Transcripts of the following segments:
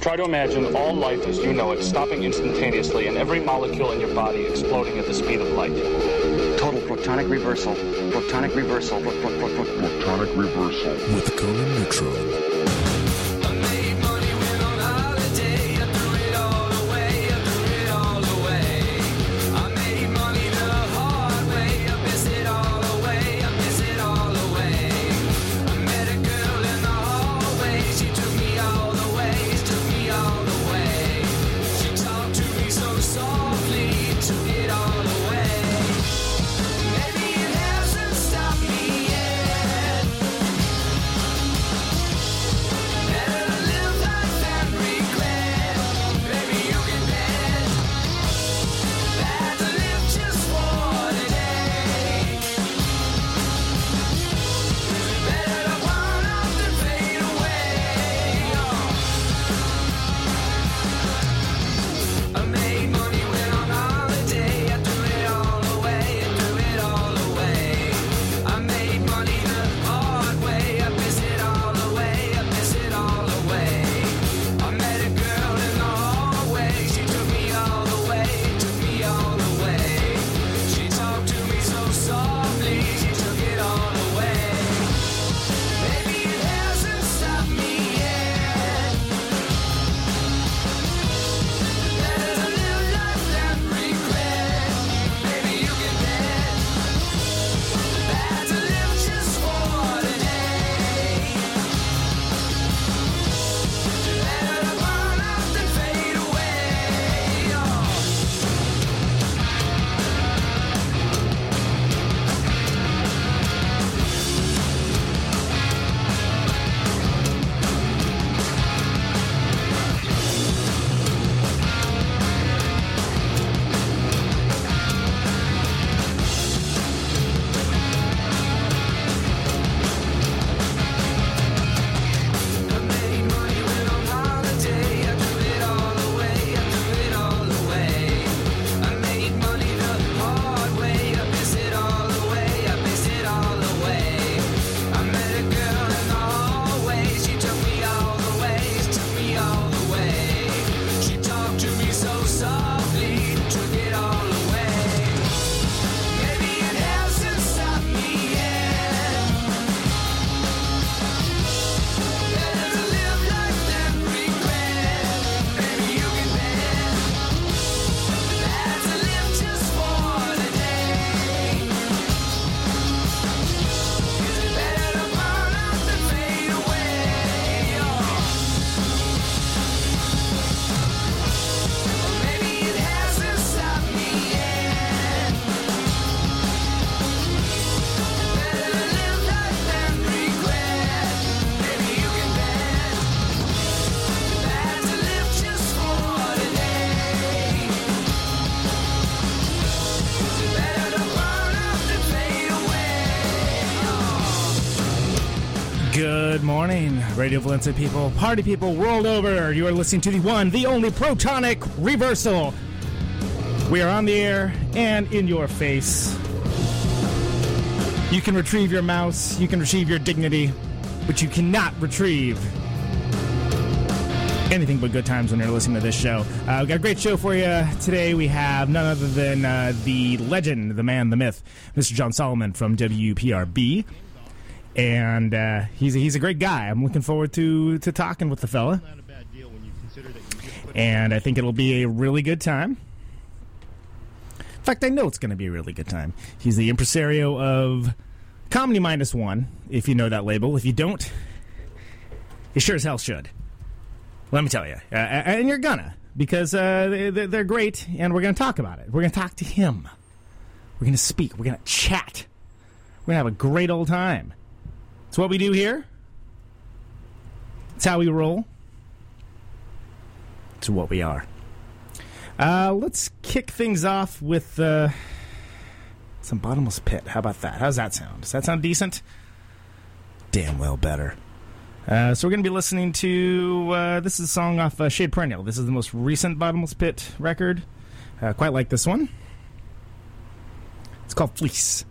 Try to imagine all life as you know it stopping instantaneously and every molecule in your body exploding at the speed of light. Total protonic reversal. Protonic reversal. Pro- pro- pro- pro- Protonic reversal. with the Conan Neutron. Radio Valencia people, party people, world over. You are listening to the one, the only Protonic Reversal. We are on the air and in your face. You can retrieve your mouse, you can retrieve your dignity, but you cannot retrieve anything but good times when you're listening to this show. Uh, we got a great show for you today. We have none other than uh, the legend, the man, the myth, Mr. Jon Solomon from WPRB and uh, he's a, he's a great guy. I'm looking forward to to talking with the fella, and I think it'll be a really good time. In fact, I know it's going to be a really good time. He's the impresario of Comedy Minus One, if you know that label. If you don't, you sure as hell should. Let me tell you, uh, and you're gonna because uh, they're great, and we're going to talk about it. We're going to talk to him. We're going to speak. We're going to chat. We're going to have a great old time. It's what we do here. It's how we roll. It's what we are. Uh, let's kick things off with uh, some bottomless pit. How about that? How's that sound? Does that sound decent? Damn well better. Uh, so we're going to be listening to uh, this is a song off uh, Shade Perennial. This is the most recent Bottomless Pit record. Uh, quite like this one. It's called Fleece.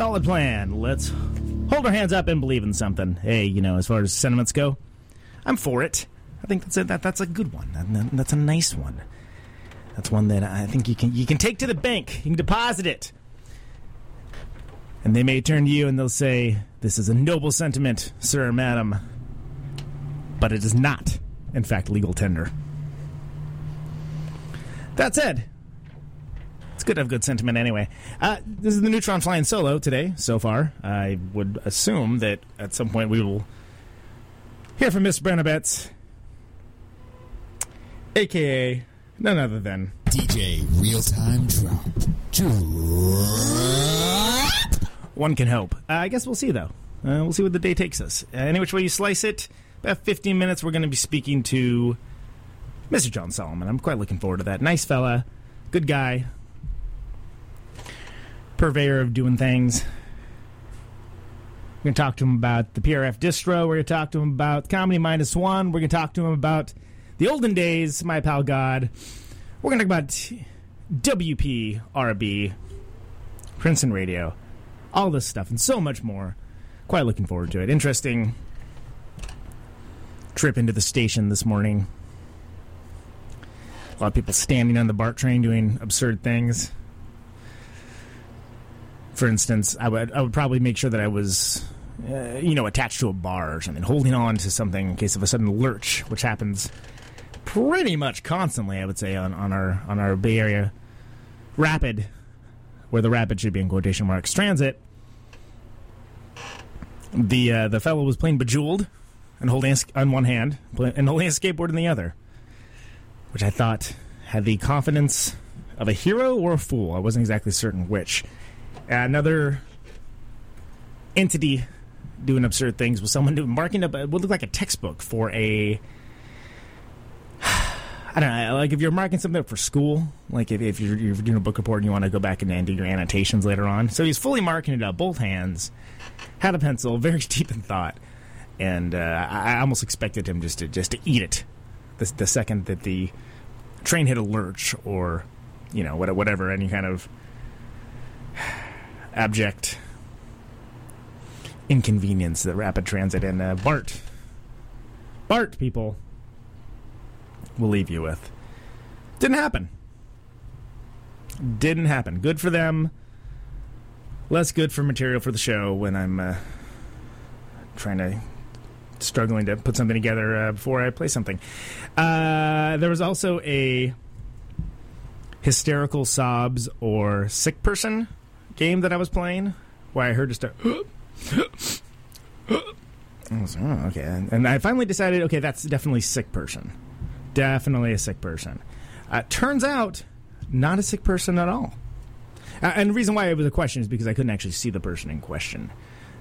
Solid plan. Let's hold our hands up and believe in something. Hey, you know, as far as sentiments go, I'm for it. I think that's a, that that's a good one. That- that's a nice one. That's one that I think you can you can take to the bank. You can deposit it. And they may turn to you and they'll say, "This is a noble sentiment, sir or madam." But it is not, in fact, legal tender. That said, it's good to have good sentiment anyway. Uh, this is the Neutron flying solo today, so far. I would assume that at some point we will hear from Miss Brenna aka none other than DJ Real Time Drop. Drop. one can hope. Uh, I guess we'll see, though. Uh, we'll see what the day takes us. Uh, any which way you slice it, about 15 minutes, we're going to be speaking to Mr. Jon Solomon. I'm quite looking forward to that. Nice fella, good guy, purveyor of doing things. We're going to talk to him about the PRF distro. We're going to talk to him about Comedy Minus One. We're going to talk to him about the olden days, My Pal God. We're going to talk about WPRB, Princeton Radio, all this stuff, and so much more. Quite looking forward to it. Interesting trip into the station this morning. A lot of people standing on the BART train doing absurd things. For instance, I would I would probably make sure that I was, uh, you know, attached to a bar or something, holding on to something in case of a sudden lurch, which happens pretty much constantly. I would say on, on our on our Bay Area rapid, where the rapid should be in quotation marks, transit. The uh, the fellow was playing Bejeweled and holding a on one hand and holding a skateboard in the other, which I thought had the confidence of a hero or a fool. I wasn't exactly certain which. Another entity doing absurd things with someone doing marking up what looked like a textbook for a I don't know, like if you're marking something up for school, like if, if you're, you're doing a book report and you want to go back and, do your annotations later on. So he's fully marking it up, both hands, had a pencil, very deep in thought, and uh, I, I almost expected him just to just to eat it the, the second that the train hit a lurch or you know whatever any kind of abject inconvenience that rapid transit and uh, Bart Bart people will leave you with. Didn't happen. Didn't happen. Good for them. Less good for material for the show when I'm uh, trying to struggling to put something together uh, before I play something. Uh, there was also a hysterical sobs or sick person game that I was playing where I heard just a. I was, oh, okay, and, and I finally decided, okay, that's definitely sick person definitely a sick person. Uh, turns out, not a sick person at all. Uh, and the reason why it was a question is because I couldn't actually see the person in question.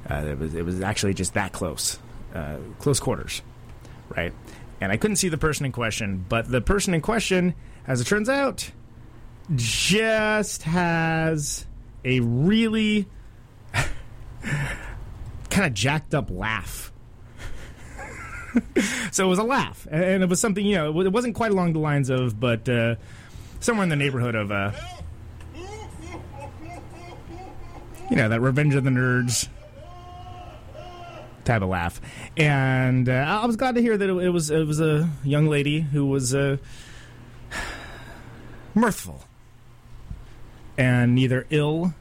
Uh, it was it was actually just that close, uh, close quarters, right? And I couldn't see the person in question, but the person in question, as it turns out, just has a really kind of jacked up laugh so it was a laugh, and it was something you know. It wasn't quite along the lines of, but uh, somewhere in the neighborhood of, uh, you know, that Revenge of the Nerds type of laugh. And uh, I was glad to hear that it, was it was a young lady who was uh, mirthful and neither ill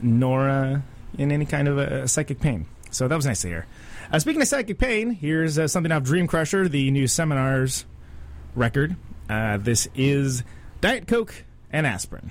nor uh, in any kind of uh, psychic pain. So that was nice to hear. Uh, speaking of psychic pain, here's uh, something off Dream Crusher, the new seminars record. Uh, this is Diet Coke and aspirin.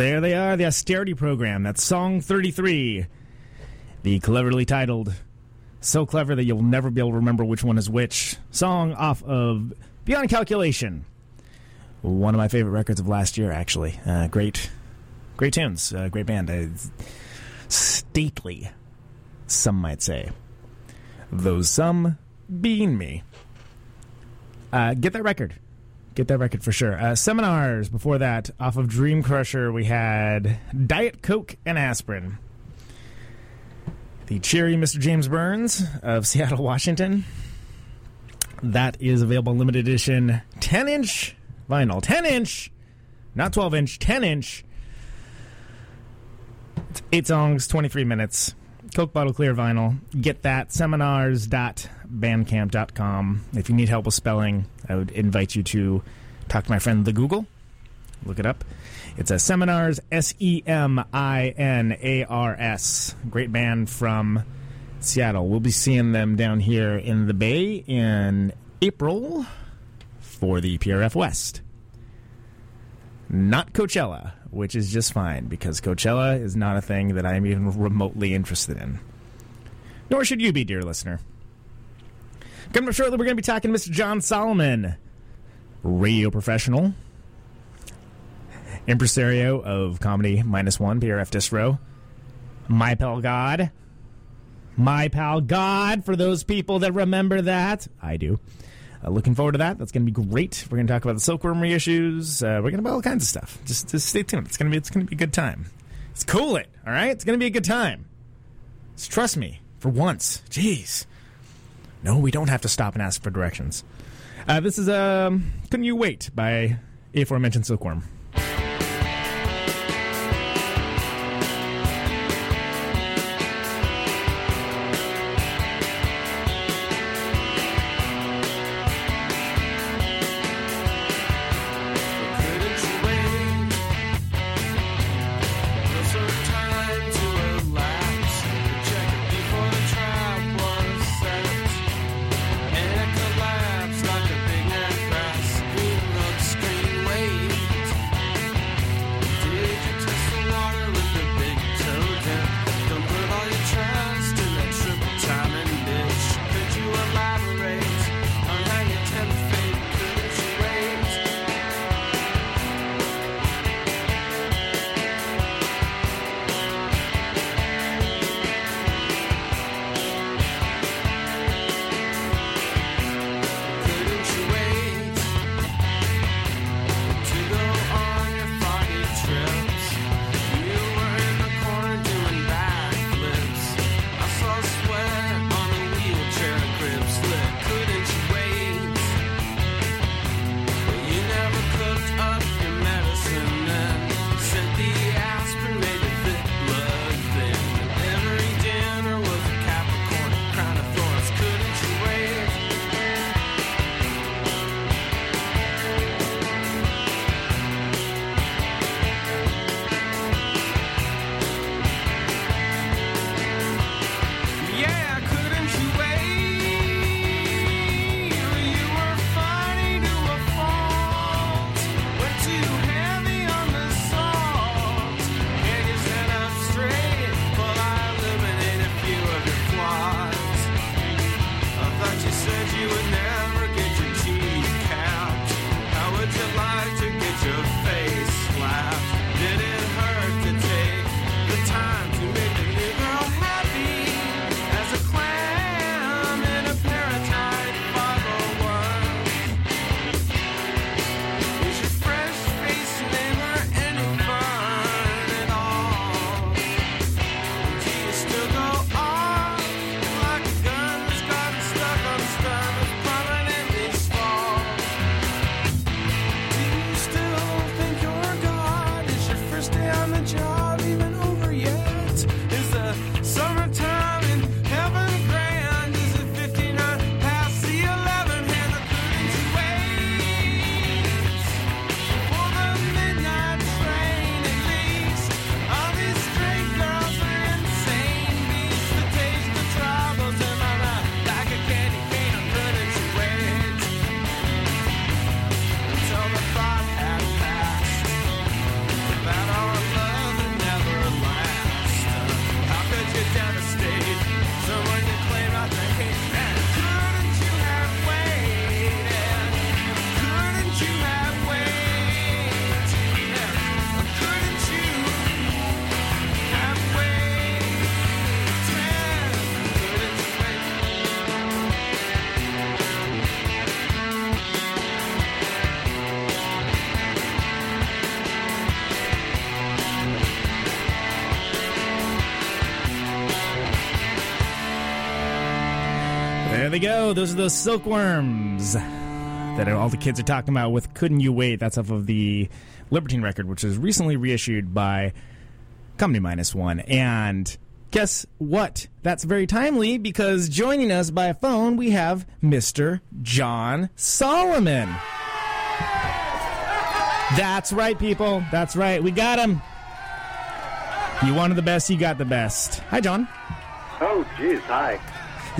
There they are, the austerity program. That's song 33. The cleverly titled, so clever that you'll never be able to remember which one is which, song off of Beyond Calculation. One of my favorite records of last year, actually. Uh, great, great tunes. Uh, great band. Uh, stately, some might say. Those some being me. Uh, get that record. Get that record for sure. Uh, seminars before that, off of Dream Crusher, we had Diet Coke and Aspirin. The cheery Mr. James Burns of Seattle, Washington. That is available limited edition 10 inch vinyl. 10 inch, not 12 inch, 10 inch. It's eight songs, 23 minutes. Coke bottle clear vinyl. Get that seminars.bandcamp.com. If you need help with spelling, I would invite you to talk to my friend the Google. Look it up. It's a seminars S E M I N A R S. Great band from Seattle. We'll be seeing them down here in the Bay in April for the PRF West. Not Coachella, which is just fine because Coachella is not a thing that I'm even remotely interested in. Nor should you be, dear listener. Coming up shortly, we're going to be talking to Mr. Jon Solomon, radio professional, impresario of Comedy Minus One, PRF Distro, My Pal God, My Pal God, for those people that remember that. I do. Uh, looking forward to that. That's going to be great. We're going to talk about the Silkworm reissues. Uh, we're going to about all kinds of stuff. Just, just stay tuned. It's going to be it's going to be a good time. It's cool it. All right. It's going to be a good time. Just trust me for once. Jeez. No, we don't have to stop and ask for directions. Uh, this is um, "Couldn't You Wait" by aforementioned Silkworm. There they go. Those are those silkworms that all the kids are talking about with Couldn't You Wait? That's off of the Libertine record, which was recently reissued by Comedy Minus One. And guess what? That's very timely because joining us by phone, we have Mr. Jon Solomon. That's right, people. That's right. We got him. You wanted the best, you got the best. Hi, Jon. Oh, jeez. hi.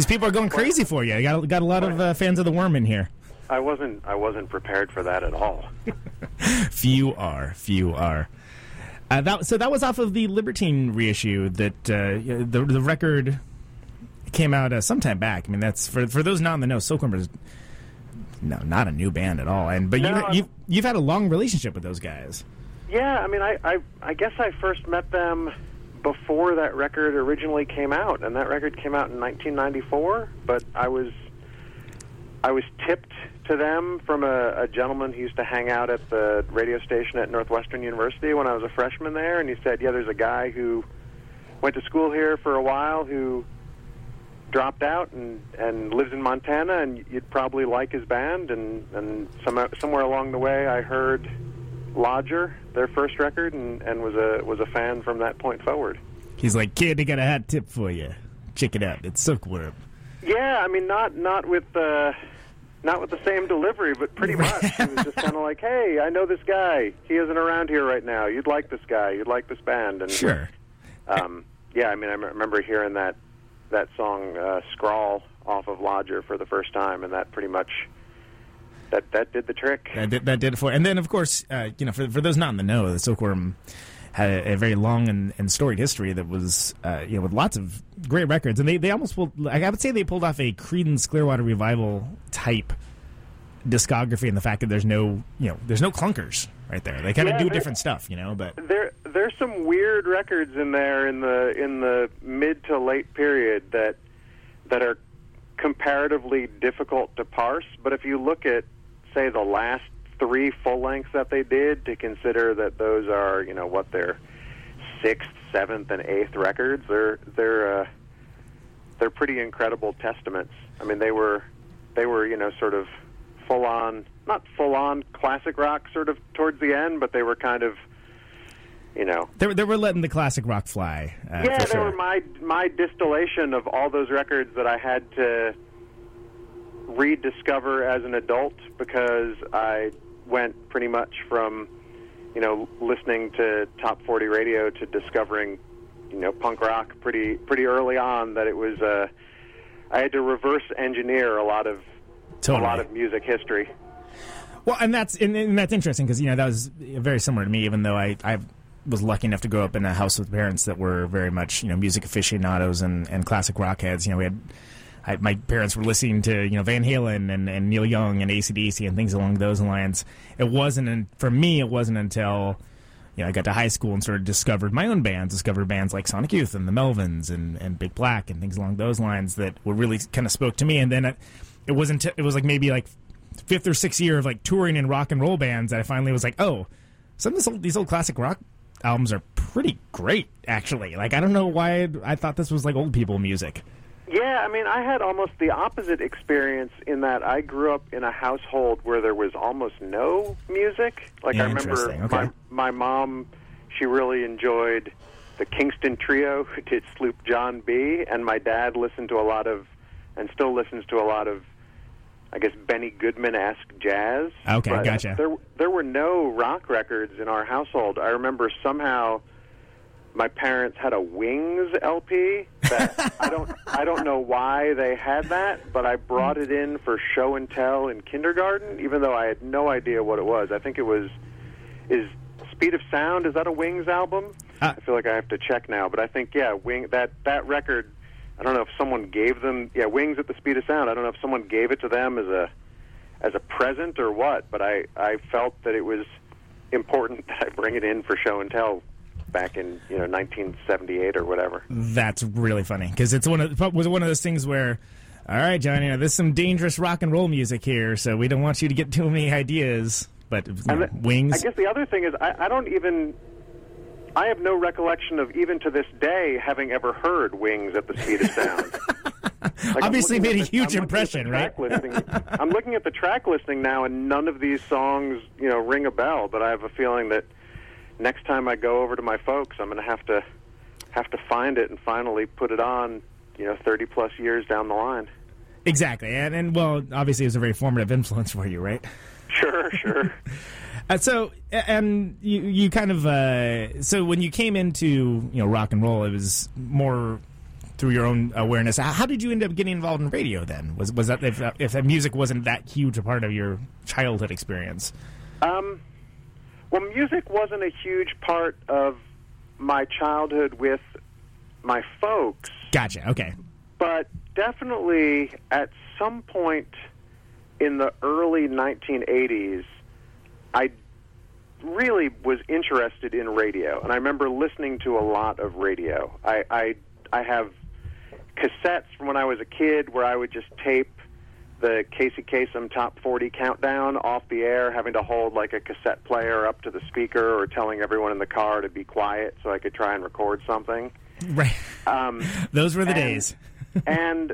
These people are going crazy for you. You got, got a lot of uh, fans of the worm in here. I wasn't I wasn't prepared for that at all. Few are. Few are. Uh, that, so that was off of the Libertine reissue that uh, the the record came out uh, sometime back. I mean, that's for for those not in the know. Is no, not a new band at all. And but No, you you you've had a long relationship with those guys. Yeah, I mean, I, I I guess I first met them before that record originally came out, and that record came out in 1994. But I was I was tipped to them from a, a gentleman who used to hang out at the radio station at Northwestern University when I was a freshman there, and he said, "Yeah, there's a guy who went to school here for a while who." dropped out and and lives in Montana and you'd probably like his band and and some, somewhere along the way I heard Lodger their first record and and was a was a fan from that point forward. He's like, kid, I got a hot tip for you. Check it out. It's Silkworm. Yeah, I mean not not with uh not with the same delivery, but pretty much. He was just kind of like, "Hey, I know this guy. He isn't around here right now. You'd like this guy. You'd like this band." And Sure. um, yeah, I mean, I m- remember hearing that that song uh, "Scrawl" off of Lodger for the first time, and that pretty much that that did the trick. That did, that did it for. And then, of course, uh, you know, for, for those not in the know, the Silkworm had a, a very long and, and storied history that was, uh, you know, with lots of great records. And they, they almost pulled, like, I would say they pulled off a Creedence Clearwater Revival type discography and the fact that there's no, you know, there's no clunkers right there. They kind of Yeah, do different stuff, you know, but There there's some weird records in there in the in the mid to late period that that are comparatively difficult to parse. But if you look at say the last three full lengths that they did, to consider that those are you know what their sixth, seventh, and eighth records, they're they're uh, they're pretty incredible testaments. I mean, they were they were you know sort of full on not full on classic rock sort of towards the end, but they were kind of you know they, were- they were letting the classic rock fly. Uh, yeah they sure. were my my distillation of all those records that I had to rediscover as an adult because I went pretty much from you know listening to top 40 radio to discovering you know punk rock pretty pretty early on that it was uh I had to reverse engineer a lot of Totally. a lot of music history. Well, and that's and, and that's interesting because you know that was very similar to me. Even though I I was lucky enough to grow up in a house with parents that were very much you know music aficionados and, and classic rock heads. You know, we had I, my parents were listening to you know Van Halen and, and Neil Young and ACDC and things along those lines. It wasn't un- for me. It wasn't until you know, I got to high school and sort of discovered my own bands, discovered bands like Sonic Youth and the Melvins and, and Big Black and things along those lines that were really kind of spoke to me. And then it, it wasn't, it was like maybe like fifth or sixth year of like touring in rock and roll bands that I finally was like, oh, some of this old, these old classic rock albums are pretty great, actually. Like, I don't know why I thought this was like old people music. Yeah, I mean, I had almost the opposite experience in that I grew up in a household where there was almost no music. Like I remember okay. my my mom, she really enjoyed the Kingston Trio who did Sloop John B, and my dad listened to a lot of, and still listens to a lot of, I guess Benny Goodman esque jazz. Okay, But gotcha. There there were no rock records in our household. I remember somehow my parents had a Wings LP that I don't I don't know why they had that, but I brought it in for show and tell in kindergarten, even though I had no idea what it was. I think it was is Speed of Sound. Is that a Wings album? Uh, I feel like I have to check now, but I think yeah, Wing that that record. I don't know if someone gave them yeah Wings at the Speed of Sound. I don't know if someone gave it to them as a as a present or what, but I I felt that it was important that I bring it in for show and tell back in you know 1978 or whatever. That's really funny because it's one of was one of those things where, all right, Johnny, now there's some dangerous rock and roll music here, so we don't want you to get too many ideas. But you know, the- wings, I guess the other thing is I, I don't even. I have no recollection of even to this day having ever heard Wings at the Speed of Sound. I'm Obviously made a the- huge I'm looking at the impression, right? listing. I'm looking at the track listing now, and none of these songs, you know, ring a bell. But I have a feeling that next time I go over to my folks, I'm going to have to have to find it and finally put it on. You know, 30 plus years down the line. Exactly, and and well, obviously it was a very formative influence for you, right? Sure, sure. Uh, so, and you you kind of uh, so when you came into you know rock and roll, it was more through your own awareness. How, how did you end up getting involved in radio? Then was was that if if that music wasn't that huge a part of your childhood experience? Um, well, music wasn't a huge part of my childhood with my folks, Gotcha. Okay. but definitely at some point in the early 1980s, I really was interested in radio, and I remember listening to a lot of radio. I I, I have cassettes from when I was a kid where I would just tape the Casey Kasem Top 40 countdown off the air, having to hold like a cassette player up to the speaker or telling everyone in the car to be quiet so I could try and record something. Right. Um, Those were the and- days. and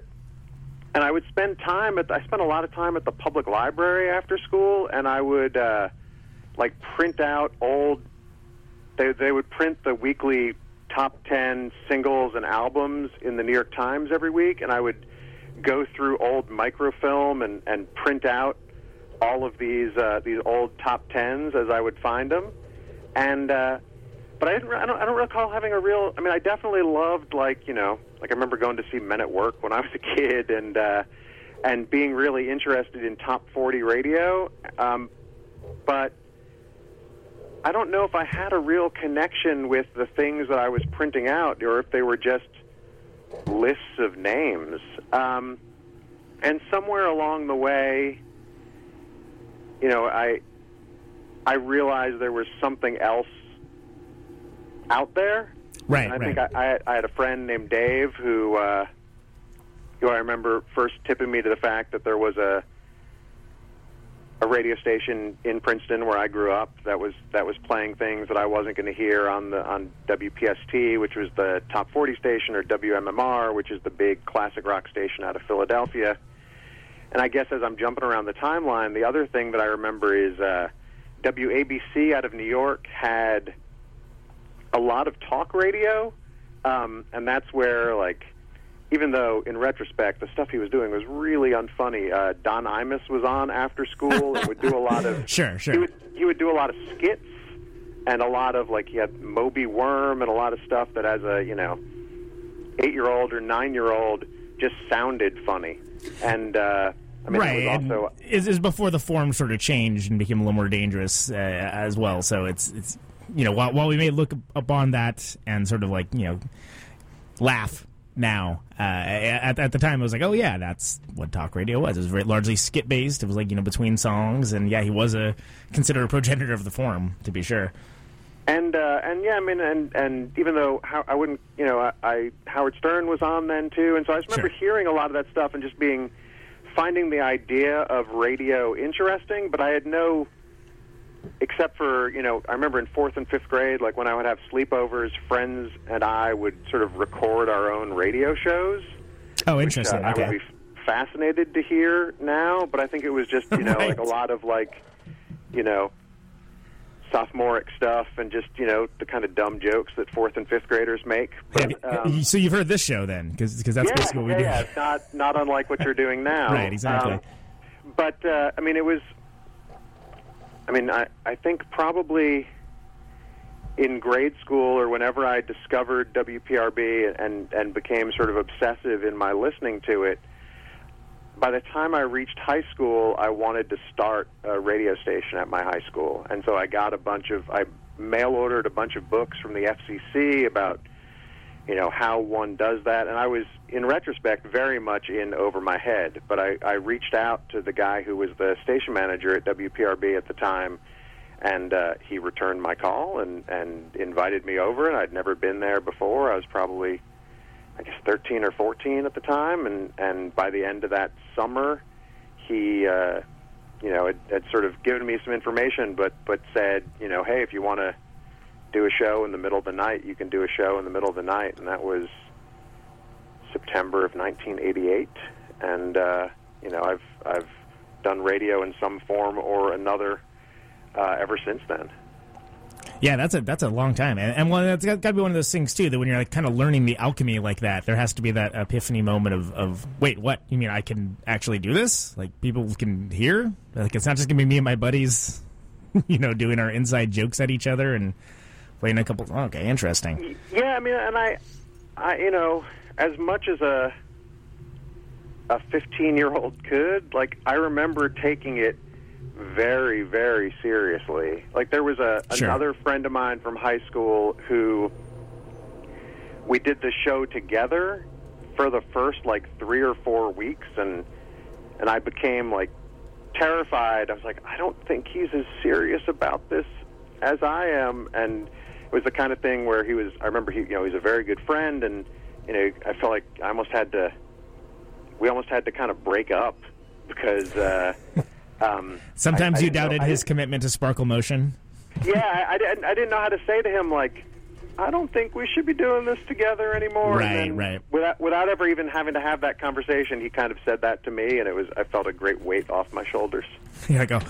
and I would spend time at I spent a lot of time at the public library after school, and I would uh, like print out old. They they would print the weekly top ten singles and albums in the New York Times every week, and I would go through old microfilm and and print out all of these uh, these old top tens as I would find them, and. Uh, but I didn't. I don't. I don't recall having a real. I mean, I definitely loved like you know, like I remember going to see Men at Work when I was a kid, and uh, and being really interested in top forty radio. Um, but I don't know if I had a real connection with the things that I was printing out, or if they were just lists of names. Um, and somewhere along the way, you know, I I realized there was something else out there. Right. And I right. think I, I, I had a friend named Dave who, uh, who I remember first tipping me to the fact that there was a a radio station in Princeton where I grew up that was that was playing things that I wasn't going to hear on the on WPST, which was the top 40 station, or WMMR, which is the big classic rock station out of Philadelphia. And I guess as I'm jumping around the timeline, the other thing that I remember is uh, WABC out of New York had a lot of talk radio, um, and that's where like even though in retrospect the stuff he was doing was really unfunny. Uh, Don Imus was on after school and would do a lot of Sure, sure. He would he would do a lot of skits and a lot of like he had Moby Worm and a lot of stuff that as a you know eight year old or nine year old just sounded funny. And uh, I mean right. it was also is is before the form sort of changed and became a little more dangerous uh, as well. So it's it's you know while while we may look upon that and sort of like you know laugh now uh, at at the time it was like oh yeah that's what talk radio was. It was very largely skit based. It was like you know between songs and yeah he was a considered a progenitor of the form to be sure. And uh, and yeah, I mean, and and even though how, I wouldn't, you know, I, I Howard Stern was on then too, and so I just remember Sure. hearing a lot of that stuff and just being finding the idea of radio interesting, but I had no, except for you know, I remember in fourth and fifth grade, like when I would have sleepovers, friends and I would sort of record our own radio shows. Oh, which, interesting. uh, I would be fascinated to hear now, but I think it was just you know Right. like a lot of like you know sophomoric stuff and just you know the kind of dumb jokes that fourth and fifth graders make. But, um, so you've heard this show then, because that's yeah, basically what we yeah, do. yeah, not not unlike what you're doing now. Right, exactly. Um, but uh, I mean, it was. I mean, I I think probably in grade school or whenever I discovered WPRB and and became sort of obsessive in my listening to it. By the time I reached high school, I wanted to start a radio station at my high school, and so I got a bunch of I mail ordered a bunch of books from the FCC about you know how one does that. And i was in retrospect very much in over my head. But i i reached out to the guy who was the station manager at wprb at the time and uh he returned my call and and invited me over. And i'd never been there before. I was probably i guess 13 or 14 at the time. And and by the end of that summer he uh you know had, had sort of given me some information but but said you know hey if you want to do a show in the middle of the night, you can do a show in the middle of the night, and that was September of 1988, and uh, you know I've I've done radio in some form or another uh, ever since then. Yeah, that's a that's a long time, and, and one that's got to be one of those things too that when you're like kind of learning the alchemy like that, there has to be that epiphany moment of, of wait, what you mean? I can actually do this? Like people can hear? Like it's not just gonna be me and my buddies, you know, doing our inside jokes at each other and playing a couple. Okay, interesting. Yeah, I mean, and I, I, you know, as much as a a 15 year old could, like I remember taking it very, very seriously. Like there was a Sure. another friend of mine from high school who we did the show together for the first like three or four weeks, and and I became like terrified. I was like, I don't think he's as serious about this as I am, and it was the kind of thing where he was. I remember he, you know, he's a very good friend, and you know, I felt like I almost had to. We almost had to kind of break up because. Uh, um, Sometimes I- I you didn't know- doubted his commitment to Sparkle Motion. yeah, I, I, didn't, I didn't know how to say to him like, I don't think we should be doing this together anymore. Right, right. Without without ever even having to have that conversation, he kind of said that to me, and it was I felt a great weight off my shoulders. Yeah, I go.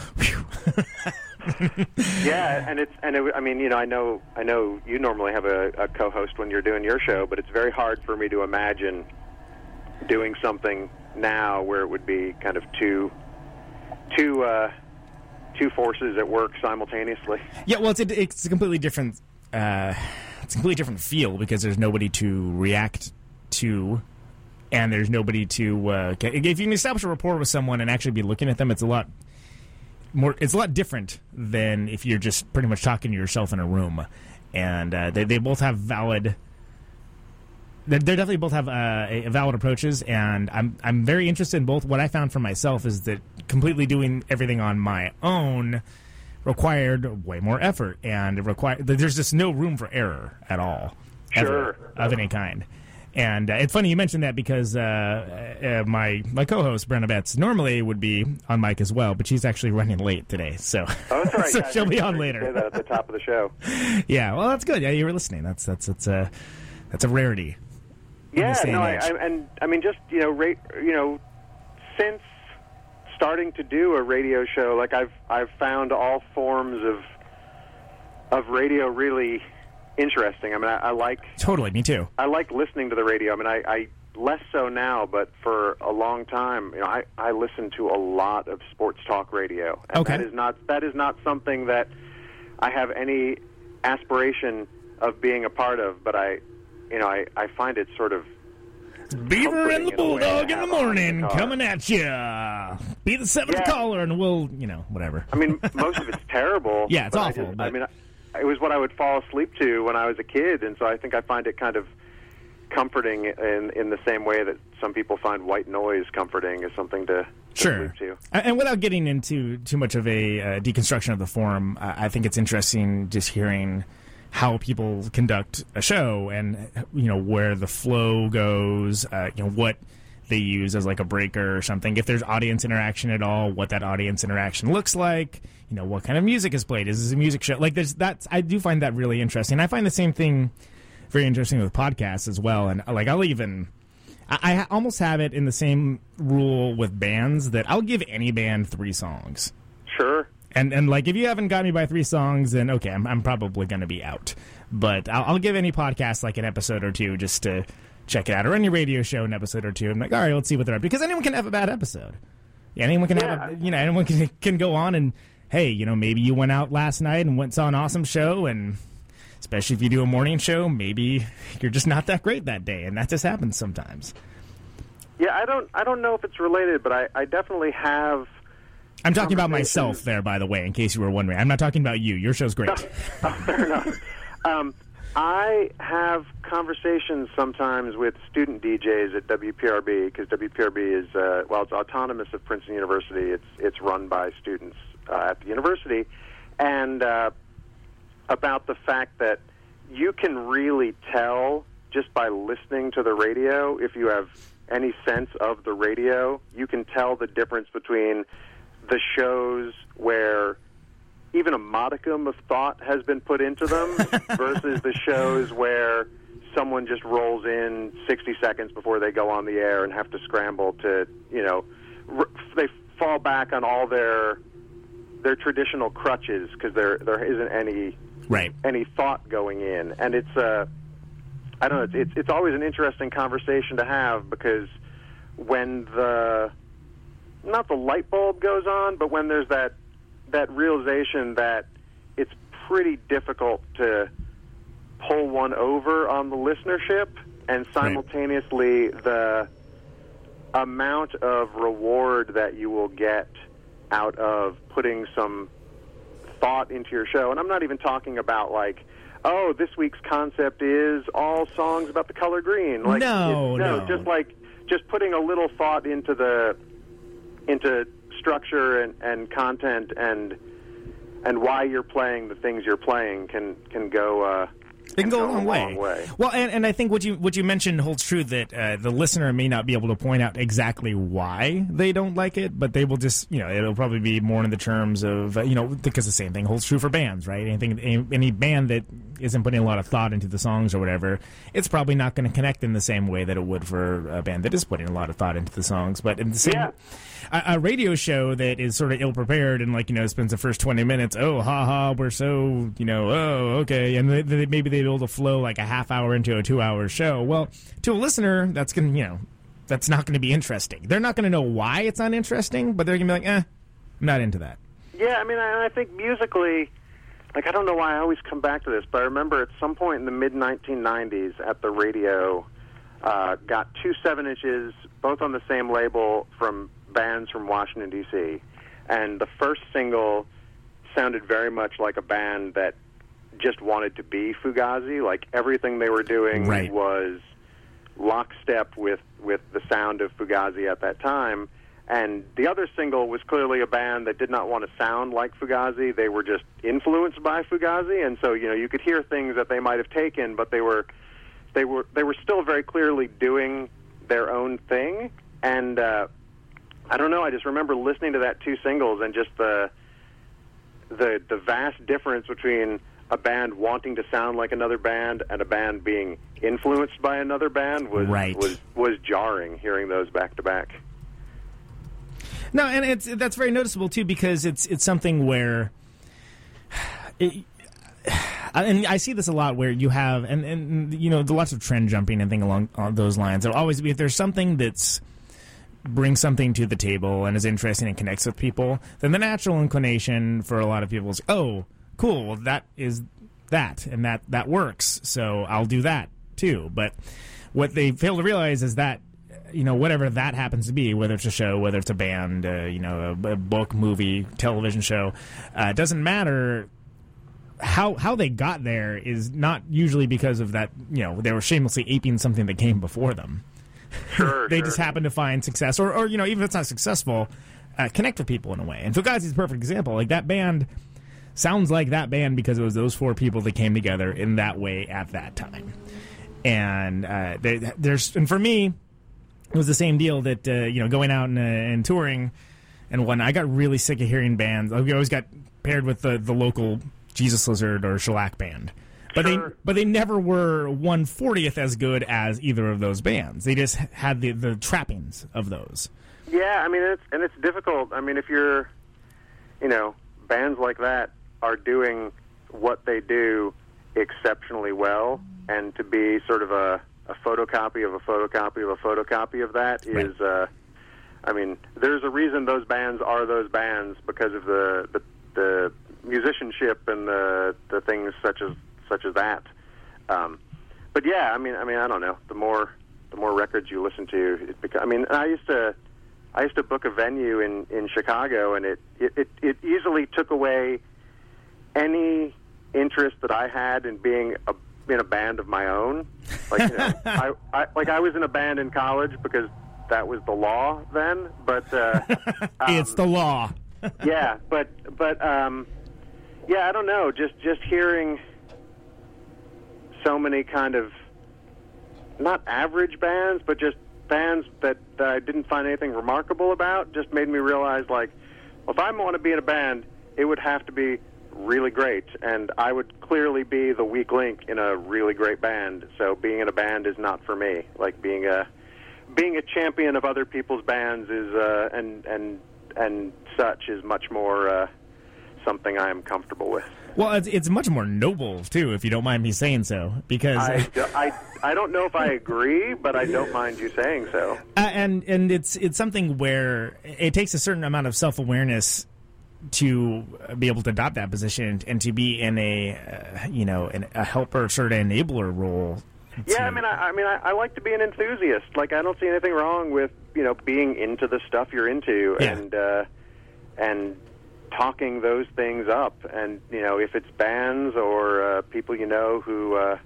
Yeah, and it's and it, I mean, you know, I know I know you normally have a, a co-host when you're doing your show, but it's very hard for me to imagine doing something now where it would be kind of two two uh, two forces at work simultaneously. Yeah, well, it's a, it's a completely different uh, it's a completely different feel because there's nobody to react to, and there's nobody to uh, if you can establish a rapport with someone and actually be looking at them, it's a lot more. It's a lot different than if you're just pretty much talking to yourself in a room, and uh, they they both have valid. They they definitely both have uh, a- valid approaches, and I'm I'm very interested in both. What I found for myself is that completely doing everything on my own required way more effort, and it required there's just no room for error at all, ever, Sure. of any kind. And uh, it's funny you mentioned that because uh, uh, my my co-host Brenna Betts normally would be on mic as well, but she's actually running late today, so Oh, that's all right. so Yeah, she'll be on you Say later. that at the top of the show. Yeah, well, that's good. Yeah, you were listening. That's that's that's a that's a rarity. Yeah, no, and I. I, and I mean, just you know, ra- you know, since starting to do a radio show, like I've I've found all forms of of radio really interesting. I mean, I, I like Totally, me too. I like listening to the radio. I mean, I, I less so now, but for a long time, you know, I I listen to a lot of sports talk radio, and Okay. that is not that is not something that I have any aspiration of being a part of. But I, you know, I I find it sort of Beaver and the comforting in a way to Bulldog in the morning the coming at you. Be the seventh Yeah. caller, and we'll you know whatever. I mean, most of it's terrible. Yeah, it's but I awful, just- I mean, I, it was what I would fall asleep to when I was a kid, and so I think I find it kind of comforting in in the same way that some people find white noise comforting as something to, to Sure. And without getting into too much of a uh, deconstruction of the forum, I I think it's interesting just hearing how people conduct a show and you know where the flow goes, uh, you know what they use as like a breaker or something. If there's audience interaction at all, what that audience interaction looks like. You know what kind of music is played. Is this a music show? Like there's that's I do find that really interesting. I find the same thing very interesting with podcasts as well. And like I'll even I, I almost have it in the same rule with bands that I'll give any band three songs. Sure. And and like if you haven't got me by three songs, then okay, I'm, I'm probably going to be out. But I'll, I'll give any podcast like an episode or two just to check it out, or any radio show an episode or two. I'm like, all right, let's see what they're up because anyone can have a bad episode. Yeah, anyone can have a, you know anyone can can go on and hey, you know maybe you went out last night and went saw an awesome show and. Especially if you do a morning show, maybe you're just not that great that day, and that just happens sometimes. Yeah, I don't I don't know if it's related, but I, I definitely have. I'm talking about myself there, by the way, in case you were wondering. I'm not talking about you. Your show's great. Oh, fair enough. Um, I have conversations sometimes with student DJs at WPRB because WPRB is uh, well, it's autonomous of Princeton University. It's it's run by students uh, at the university, and uh, about the fact that you can really tell just by listening to the radio if you have any sense of the radio. You can tell the difference between the shows where even a modicum of thought has been put into them versus the shows where someone just rolls in 60 seconds before they go on the air and have to scramble to, you know, r- they fall back on all their their traditional crutches because there there isn't any Right. any thought going in, and it's uh, I don't know, it's, it's it's always an interesting conversation to have because when the not the light bulb goes on, but when there's that that realization that it's pretty difficult to pull one over on the listenership, and simultaneously the amount of reward that you will get out of putting some thought into your show. And I'm not even talking about like, oh, this week's concept is all songs about the color green. Like, No, no, no. just like just putting a little thought into the into structure and, and content and and why you're playing the things you're playing can can go uh, It can go a long, way. way. Well, and, and I think what you what you mentioned holds true that uh, the listener may not be able to point out exactly why they don't like it, but they will just you know it'll probably be more in the terms of uh, you know because the same thing holds true for bands, right? Anything any, any band that isn't putting a lot of thought into the songs or whatever, it's probably not going to connect in the same way that it would for a band that is putting a lot of thought into the songs. But in the same Yeah. A, a radio show that is sort of ill prepared and like you know spends the first 20 minutes oh ha ha we're so you know oh okay and they, they, maybe they build a flow like a half hour into a two hour show. Well to a listener that's gonna you know that's not gonna be interesting. They're not gonna know why it's not interesting but they're gonna be like eh i'm not into that. Yeah, I mean, I, I think musically, like I don't know why I always come back to this, but I remember at some point in the mid 1990s at the radio, uh, got two seven inches, both on the same label from bands from Washington D.C. And the first single sounded very much like a band that just wanted to be Fugazi. Like everything they were doing Right. was lockstep with with the sound of Fugazi at that time. And the other single was clearly a band that did not want to sound like Fugazi. They were just influenced by Fugazi, and so you know you could hear things that they might have taken, but they were they were they were still very clearly doing their own thing. And uh, I don't know. I just remember listening to that two singles and just the the the vast difference between a band wanting to sound like another band and a band being influenced by another band was Right. was was jarring hearing those back to back. No, and it's that's very noticeable too because it's it's something where, it, and I see this a lot where you have and and you know the lots of trend jumping and thing along uh, those lines. There'll always be if there's something that's brings something to the table and is interesting and connects with people, then the natural inclination for a lot of people is, oh, cool, that is that, and that that works, so I'll do that too. But what they fail to realize is that you know whatever that happens to be, whether it's a show, whether it's a band, uh, you know, a, a book, movie, television show, uh, doesn't matter how how they got there is not usually because of that you know they were shamelessly aping something that came before them Sure, they sure. just happen to find success, or, or you know, even if it's not successful, uh, connect with people in a way. And Fugazi's a perfect example. Like that band sounds like that band because it was those four people that came together in that way at that time. And uh, they, there's, and for me, it was the same deal that uh, you know, going out and, uh, and touring and when I got really sick of hearing bands. I always got paired with the the local Jesus Lizard or Shellac band. But Sure. they but they never were one fortieth as good as either of those bands. They just had the, the trappings of those. Yeah, I mean it's and it's difficult. I mean if you're, you know, bands like that are doing what they do exceptionally well, and to be sort of a, a photocopy of a photocopy of a photocopy of that Right. is, uh, I mean, there's a reason those bands are those bands because of the the, the musicianship and the the things such as such as that. Um, but yeah, I mean, I mean, I don't know. The more the more records you listen to, it beca- I mean, I used to I used to book a venue in in Chicago, and it it it, it easily took away any interest that I had in being a in a band of my own. Like you know, I, I like I was in a band in college because that was the law then. But uh, it's the law. yeah, but but um, yeah, I don't know. Just just hearing so many kind of not average bands, but just bands that, that I didn't find anything remarkable about, just made me realize like, well, if I want to be in a band, it would have to be really great, and I would clearly be the weak link in a really great band. So being in a band is not for me. Like being a being a champion of other people's bands is uh, and and and such is much more uh, something I am comfortable with. Well, it's, it's much more noble too, if you don't mind me saying so, because I, I, I don't know if I agree, but I don't mind you saying so. Uh, and and it's it's something where it takes a certain amount of self awareness to be able to adopt that position and to be in a uh, you know an, a helper sort of enabler role. Yeah, to- I mean, I, I mean, I, I like to be an enthusiast. Like, I don't see anything wrong with you know being into the stuff you're into Yeah. and uh, and talking those things up. And you know, if it's bands or uh, people you know who uh,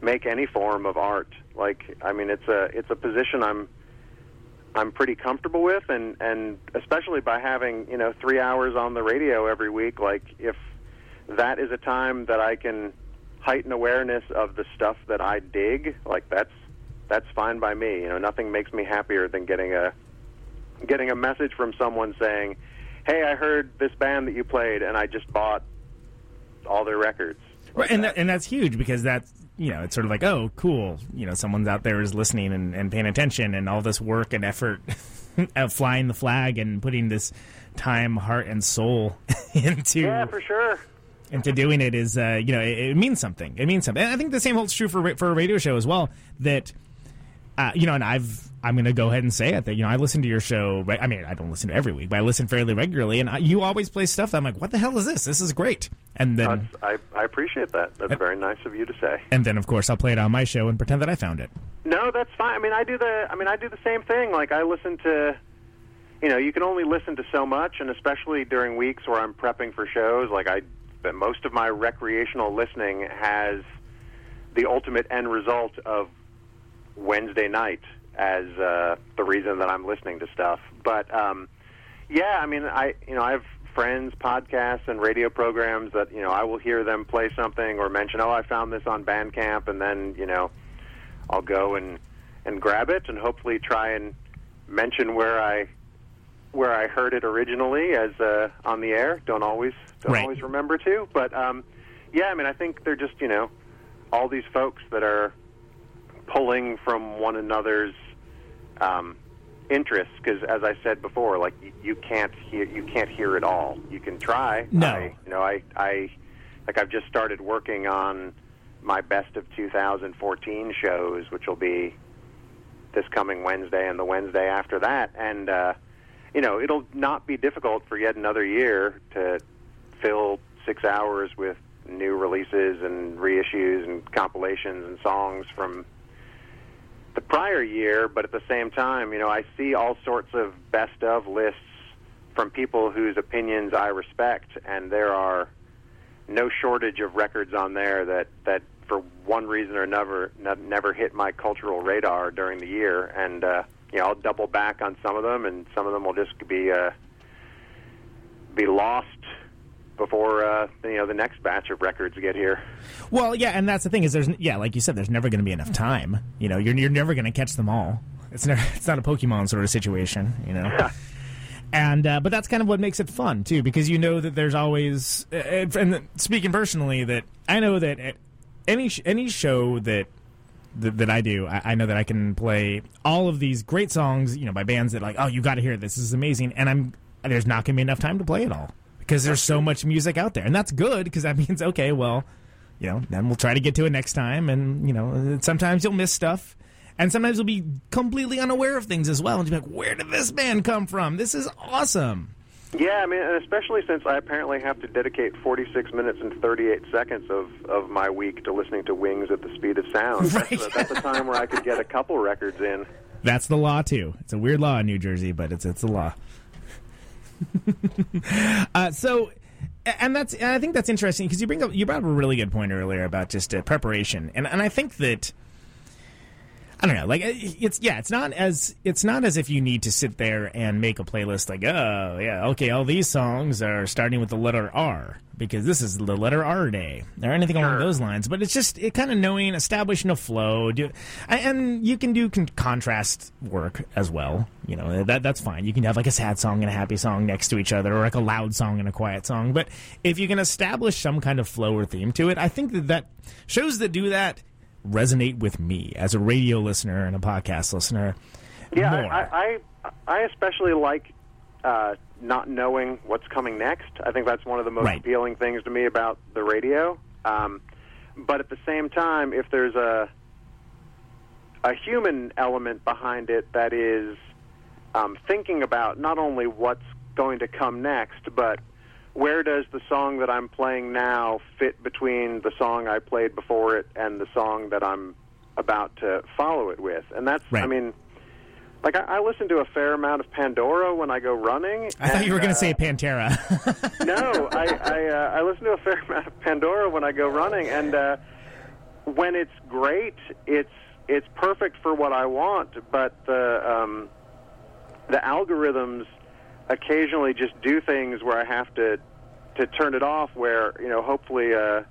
make any form of art, like, I mean, it's a it's a position I'm I'm pretty comfortable with, and and especially by having you know three hours on the radio every week. Like, if that is a time that I can heighten awareness of the stuff that I dig, like that's that's fine by me. You know, nothing makes me happier than getting a getting a message from someone saying, "Hey, I heard this band that you played, and I just bought all their records." Right, and that, and that's huge because that's you know it's sort of like oh cool you know someone's out there is listening and, and paying attention and all this work and effort of flying the flag and putting this time heart and soul into Yeah, for sure. into doing it is uh, you know it, it means something it means something and I think the same holds true for for a radio show as well that uh, you know and I've I'm going to go ahead and say it that you know I listen to your show I mean I don't listen to every week but I listen fairly regularly and I, you always play stuff that I'm like what the hell is this this is great and then I I appreciate that. That's very nice of you to say. and then of course I'll play it on my show and pretend that I found it. No, that's fine. I mean, I do the. I mean, I do the same thing. Like, I listen to. You know, you can only listen to so much, and especially during weeks where I'm prepping for shows. Like, I, but most of my recreational listening has the ultimate end result of Wednesday night as uh, the reason that I'm listening to stuff. But um, yeah, I mean, I you know I have friends, podcasts, and radio programs that you know I will hear them play something or mention, oh, I found this on Bandcamp, and then you know I'll go and and grab it and hopefully try and mention where I where I heard it originally as uh, on the air. Don't always don't Right. always remember to, but um, yeah, I mean I think they're just you know all these folks that are pulling from one another's um, interests because as I said before, like you, you can't hear you can't hear it all. You can try. No. I, you know I I like I've just started working on my best of 2014 shows, which will be this coming Wednesday and the Wednesday after that, and uh, you know it'll not be difficult for yet another year to fill six hours with new releases and reissues and compilations and songs from the prior year, but at the same time, you know, I see all sorts of best of lists from people whose opinions I respect, and there are no shortage of records on there that that for one reason or another never hit my cultural radar during the year, and uh, you know, I'll double back on some of them, and some of them will just be uh, be lost before uh, you know the next batch of records get here. Well, yeah, and that's the thing is there's yeah, like you said, there's never going to be enough time. You know, you're you're never going to catch them all. It's never it's not a Pokemon sort of situation. You know. And uh, but that's kind of what makes it fun too, because you know that there's always. uh, And speaking personally, that I know that at any sh- any show that that, that I do, I, I know that I can play all of these great songs, you know, by bands that like, oh, you got to hear this. This is amazing, and I'm there's not going to be enough time to play it all because there's so much music out there, and that's good because that means okay, well, you know, then we'll try to get to it next time, and you know, sometimes you'll miss stuff. And sometimes you'll be completely unaware of things as well, and you'll be like, "Where did this band come from? This is awesome!" Yeah, I mean, and especially since I apparently have to dedicate 46 minutes and 38 seconds of, of my week to listening to Wings at the Speed of Sound. Right. That's, that's a time where I could get a couple records in. That's the law too. It's a weird law in New Jersey, but it's it's a law. uh, so, and that's and I think that's interesting because you bring up you brought up a really good point earlier about just uh, preparation, and and I think that I don't know. Like uh, it's yeah, it's not as it's not as if you need to sit there and make a playlist like oh yeah okay all these songs are starting with the letter R because this is the letter R day or anything along Sure. those lines. But it's just it kind of knowing establishing a flow. Do and you can do con- contrast work as well. You know that that's fine. You can have like a sad song and a happy song next to each other, or like a loud song and a quiet song. But if you can establish some kind of flow or theme to it, I think that that shows that do that resonate with me as a radio listener and a podcast listener. Yeah, I I I especially like uh, not knowing what's coming next. I think that's one of the most Right. appealing things to me about the radio. Um, but at the same time, if there's a a human element behind it that is um, thinking about not only what's going to come next, but where does the song that I'm playing now fit between the song I played before it and the song that I'm about to follow it with? And that's, I mean, like I, I listen to a fair amount of Pandora when I go running. I thought you were going to uh, say Pantera. no, I I, uh, I listen to a fair amount of Pandora when I go running, and uh, when it's great, it's it's perfect for what I want. But the um, the algorithms occasionally just do things where I have to to turn it off. Where you know, hopefully. Uh,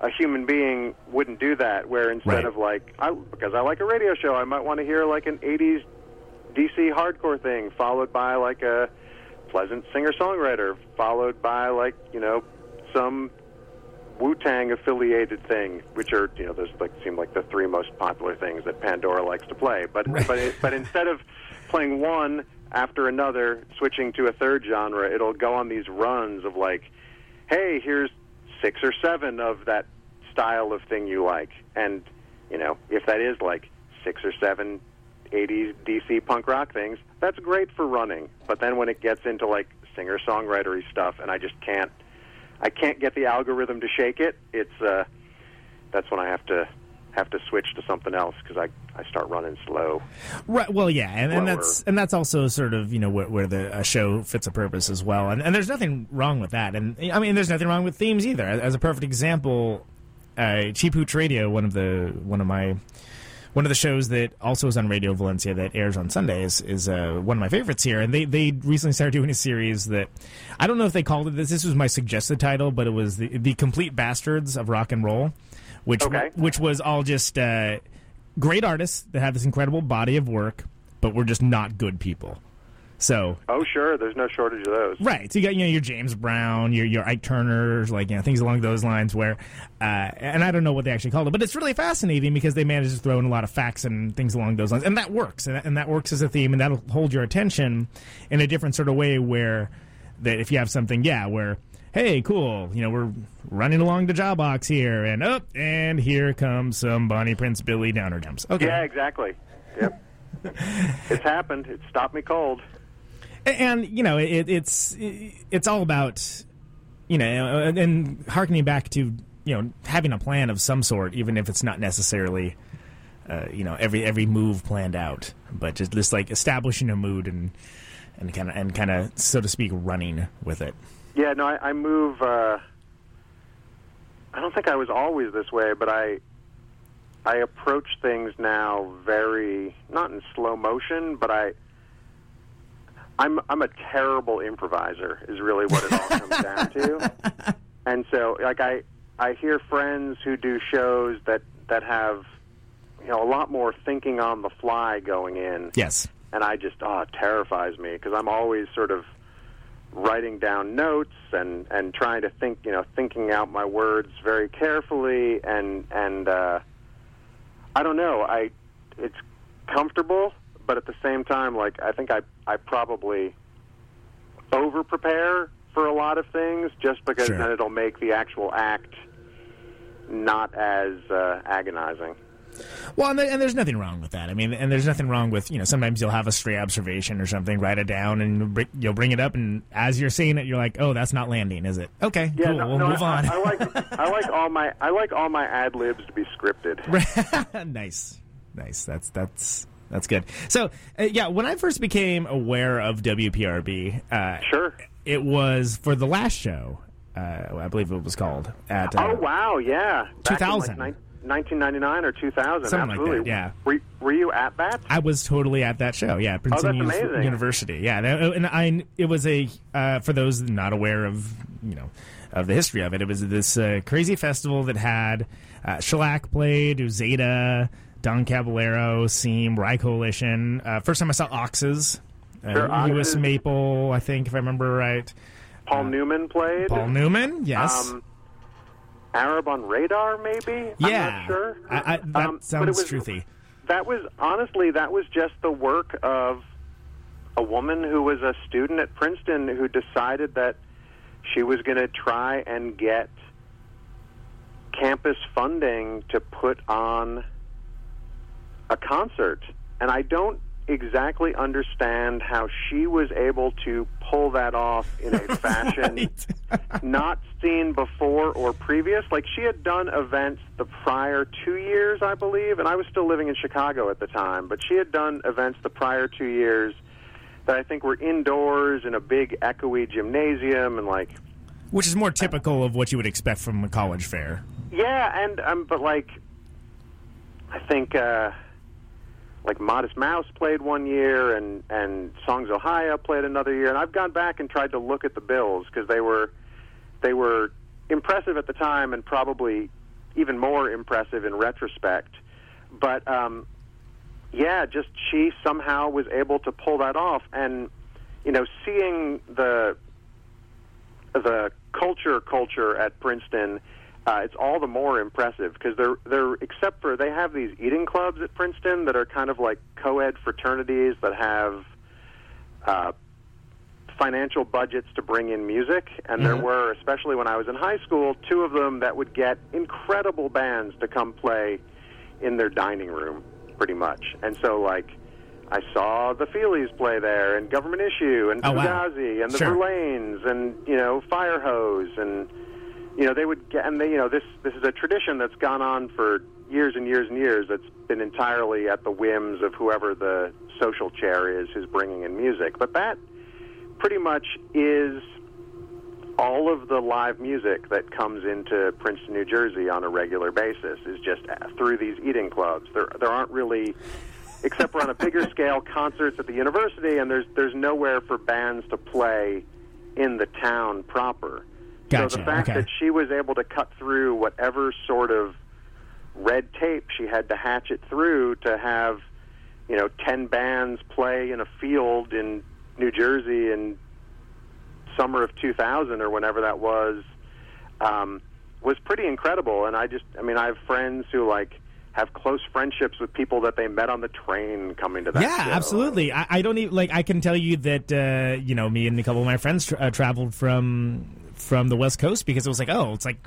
a human being wouldn't do that. Where instead Right. of like, I, because I like a radio show, I might want to hear like an '80s DC hardcore thing, followed by like a pleasant singer songwriter, followed by like you know some Wu Tang affiliated thing, which are you know those like seem like the three most popular things that Pandora likes to play. But but it, but instead of playing one after another, switching to a third genre, it'll go on these runs of like, hey, here's six or seven of that style of thing you like, and you know if that is like six or seven 80s DC punk rock things, that's great for running. But then when it gets into like singer songwritery stuff, and I just can't, I can't get the algorithm to shake it. It's uh, that's when I have to have to switch to something else because I I start running slow. Right. Well, yeah, and, and that's and that's also sort of you know where, where the a show fits a purpose as well, and, and there's nothing wrong with that, and I mean there's nothing wrong with themes either. As, as a perfect example, uh, Cheap Hooch Radio, one of the one of my one of the shows that also is on Radio Valencia that airs on Sundays is uh, one of my favorites here, and they they recently started doing a series that I don't know if they called it this. This was my suggested title, but it was the the Complete Bastards of Rock and Roll, which Okay. which was all just uh, great artists that have this incredible body of work, but we're just not good people. So Oh sure, there's no shortage of those. Right. So you got you know your James Brown, your your Ike Turners, like you know things along those lines. Where, uh, and I don't know what they actually called it, but it's really fascinating because they managed to throw in a lot of facts and things along those lines, and that works, and that, and that works as a theme, and that'll hold your attention in a different sort of way. Where that if you have something, yeah, where hey, cool, you know we're running along the job box here, and up and here comes some Bonnie Prince Billy Downer Dumps. Okay. Yeah, exactly. Yep. it's happened. It stopped me cold. and you know it, it's it's all about you know and- and harkening back to you know having a plan of some sort even if it's not necessarily uh, you know every every move planned out but just just like establishing a mood and and kind of and kind of so to speak running with it Yeah, no, I, I move. Uh, I don't think I was always this way, but I I approach things now very not in slow motion, but I I'm I'm a terrible improviser. Is really what it all comes down to. And so, like I I hear friends who do shows that that have you know a lot more thinking on the fly going in yes and I just oh it terrifies me because I'm always sort of writing down notes and and trying to think you know thinking out my words very carefully and and uh, I don't know I it's comfortable but at the same time like I think I I probably over prepare for a lot of things just because Sure. then it'll make the actual act not as uh, agonizing. Well, and, and there's nothing wrong with that. I mean, and there's nothing wrong with you know sometimes you'll have a stray observation or something, write it down, and you'll bring it up, and as you're saying it, you're like, oh, that's not landing, is it? Okay, Yeah, cool, no, we'll no, move I, on. I like I like all my I like all my ad libs to be scripted. nice, nice. That's that's that's good. So, uh, yeah, when I first became aware of WPRB, uh, Sure. it was for the last show. Uh, I believe it was called at. Uh, Oh wow, yeah. Back 2000. Like, 1999 or 2000. Something like that, yeah. Were, were you at that? I was totally at that show. Yeah, Princeton Oh. University. Yeah, and I it was a uh, for those not aware of you know of the history of it. It was this uh, crazy festival that had uh, Shellac played, Zeta, Don Caballero, Seam, Rye Coalition. Uh, first time I saw Oxes, uh, Lewis Maple, I think if I remember right. Paul Newman played. Paul Newman, yes. Um, Arab on Radar, maybe. I'm yeah, not sure. I, I, that Um, sounds was- truthy. That was honestly that was just the work of a woman who was a student at Princeton who decided that she was going to try and get campus funding to put on a concert. And I don't exactly understand how she was able to pull that off in a fashion not seen before or previous. Like she had done events the prior two years, I believe, and I was still living in Chicago at the time, but she had done events the prior two years that I think were indoors in a big echoey gymnasium and like Which is more typical of what you would expect from a college fair. yeah, and um, but like, I think uh, like Modest Mouse played one year, and and Songs: Ohia played another year, and I've gone back and tried to look at the bills because they were they were impressive at the time, and probably even more impressive in retrospect. But um, yeah, just she somehow was able to pull that off, and you know, seeing the the culture culture at Princeton, uh, it's all the more impressive because they're they're except for they have these eating clubs at Princeton that are kind of like co-ed fraternities that have uh, financial budgets to bring in music, and there were, especially when I was in high school, two of them that would get incredible bands to come play in their dining room, pretty much. And so, like, I saw the Feelies play there, and Government Issue, and Oh, wow. And the Sure. Verlaines, and you know, Fire Hose, and you know, they would get, and they, you know, this this is a tradition that's gone on for years and years and years. That's been entirely at the whims of whoever the social chair is who's bringing in music. But that pretty much is all of the live music that comes into Princeton, New Jersey on a regular basis is just through these eating clubs. There there aren't really except for on a bigger scale concerts at the university and there's there's nowhere for bands to play in the town proper. So the fact okay. that she was able to cut through whatever sort of red tape she had to hatch it through to have you know 10 bands play in a field in New Jersey in summer of 2000 or whenever that was um, was pretty incredible. And I just, I mean, I have friends who like have close friendships with people that they met on the train coming to that. Yeah, show. absolutely. I, I don't even like. I can tell you that uh, you know me and a couple of my friends tra- uh, traveled from from the West Coast because it was like, oh, it's like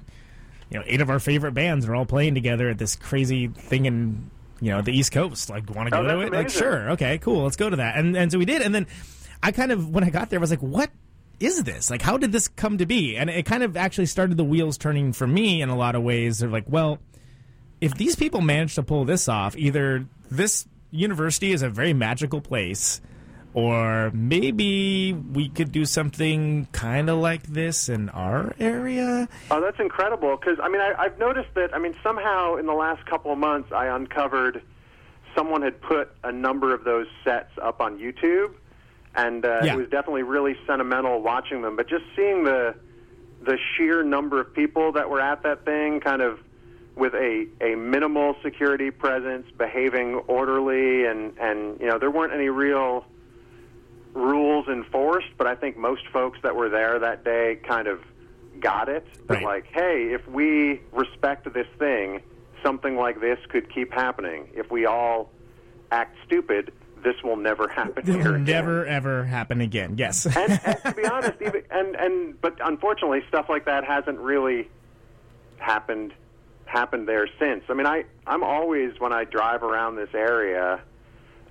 you know, eight of our favorite bands are all playing together at this crazy thing in you know the East Coast. Like, want to Oh, go to that's it? Like, sure, okay, cool, let's go to that. And and so we did. And then I kind of when I got there, I was like, what is this? Like, how did this come to be? And it kind of actually started the wheels turning for me in a lot of ways. They're like, well, if these people manage to pull this off, either this university is a very magical place, or maybe we could do something kind of like this in our area. Oh, that's incredible. Because I mean, I, I've noticed that. I mean, somehow in the last couple of months, I uncovered someone had put a number of those sets up on YouTube, and uh, Yeah. it was definitely really sentimental watching them. But just seeing the the sheer number of people that were at that thing, kind of with a a minimal security presence, behaving orderly, and and you know, there weren't any real rules enforced, but I think most folks that were there that day kind of got it. That Right. like, hey, if we respect this thing, something like this could keep happening. If we all act stupid, this will never happen It will again. never ever happen again. Yes. and, and to be honest, even and and but unfortunately, stuff like that hasn't really happened happened there since. I mean, I I'm always when I drive around this area,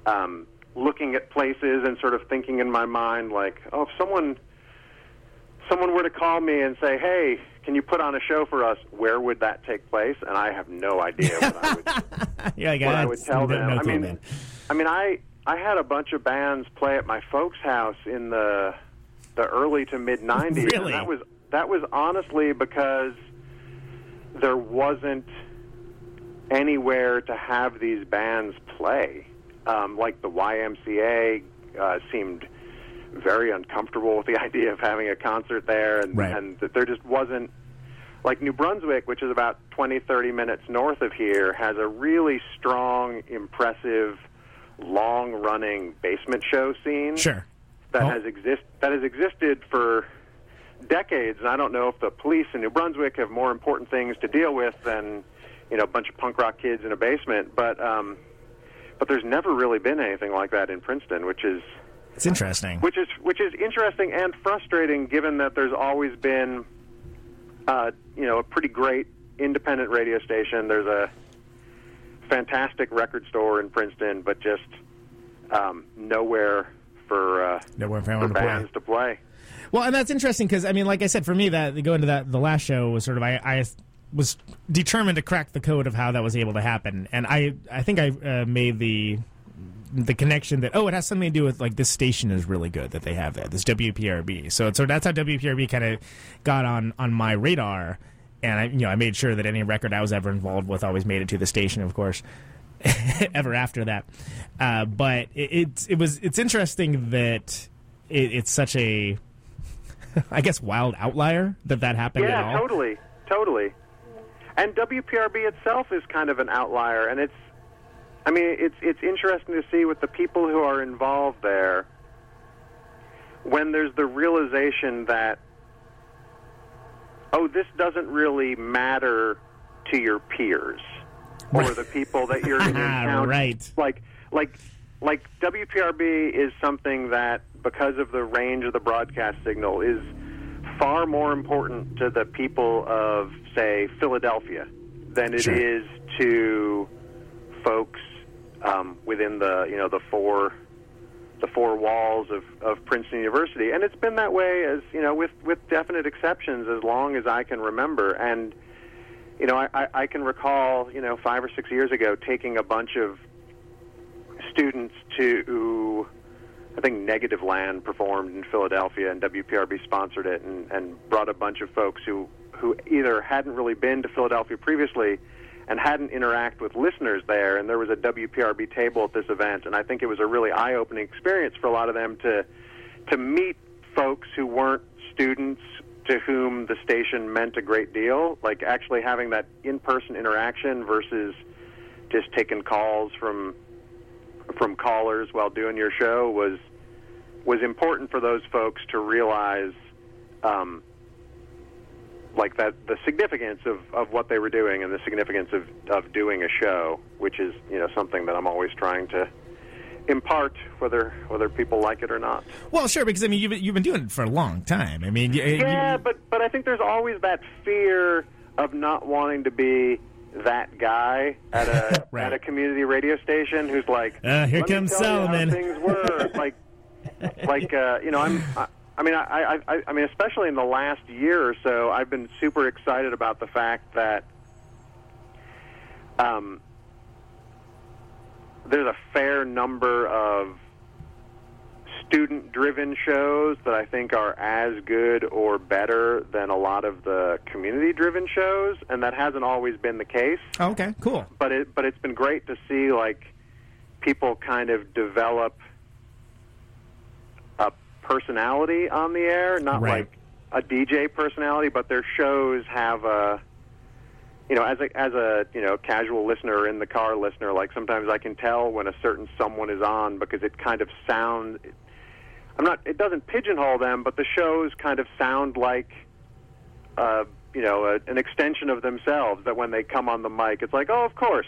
um, looking at places and sort of thinking in my mind like, oh, if someone someone were to call me and say, hey. Can you put on a show for us? Where would that take place? And I have no idea what I would yeah, what I would tell them. no I mean, man. I mean, I I had a bunch of bands play at my folks' house in the the early to mid '90s, Really? and that was that was honestly because there wasn't anywhere to have these bands play. Um, like the YMCA uh, seemed very uncomfortable with the idea of having a concert there, and, Right. and that there just wasn't like New Brunswick, which is about 20, 30 minutes north of here, has a really strong, impressive, long-running basement show scene Sure. that Oh. has exist that has existed for decades. And I don't know if the police in New Brunswick have more important things to deal with than you know a bunch of punk rock kids in a basement. But um, but there's never really been anything like that in Princeton, which is It's interesting. which is which is interesting and frustrating, given that there's always been, uh, you know, a pretty great independent radio station. There's a fantastic record store in Princeton, but just um, nowhere for uh, Nowhere for for to play. bands to play. Well, and that's interesting because I mean, like I said, for me, that going to that the last show was sort of I, I was determined to crack the code of how that was able to happen, and I I think I uh, made the the connection that oh, it has something to do with like this station is really good that they have there, this WPRB. So so that's how WPRB kind of got on on my radar, and I you know I made sure that any record I was ever involved with always made it to the station, of course. ever after that, uh, but it, it's it was it's interesting that it, it's such a I guess wild outlier that that happened at Yeah, all. totally, totally. And WPRB itself is kind of an outlier, and it's, I mean, it's it's interesting to see with the people who are involved there. When there's the realization that, oh, this doesn't really matter to your peers or the people that you're going to ah, encounter. Right. Like, like, like WPRB is something that, because of the range of the broadcast signal, is far more important to the people of, say, Philadelphia than it is Sure. to folks um, within the you know the four the four walls of, of Princeton University, and it's been that way as you know with with definite exceptions as long as I can remember. And you know, I, I, I can recall you know five or six years ago taking a bunch of students to I think Negativland performed in Philadelphia, and WPRB sponsored it, and, and brought a bunch of folks who who either hadn't really been to Philadelphia previously and hadn't interact with listeners there. And there was a WPRB table at this event, and I think it was a really eye-opening experience for a lot of them to to meet folks who weren't students to whom the station meant a great deal, like actually having that in-person interaction versus just taking calls from from callers while doing your show was was important for those folks to realize um, like that the significance of, of what they were doing and the significance of, of doing a show, which is you know something that I'm always trying to impart, whether whether people like it or not. Well, sure, because I mean you've you've been doing it for a long time. I mean, you, Yeah, you, but but I think there's always that fear of not wanting to be that guy at a Right. at a community radio station who's like, Uh, here "Let me comes tell you how Solomon." things were like, like uh, you know, I'm. I, I mean, I, I, I mean, especially in the last year or so, I've been super excited about the fact that um, there's a fair number of student driven shows that I think are as good or better than a lot of the community driven shows and that hasn't always been the case oh, okay, cool. but it but it's been great to see like people kind of develop a personality on the air not Right. like a DJ personality but their shows have a you know, as a as a you know casual listener in the car listener, like sometimes I can tell when a certain someone is on because it kind of sounds. I'm not. It doesn't pigeonhole them, but the shows kind of sound like, uh, you know, a, an extension of themselves. That when they come on the mic, it's like, oh, of course,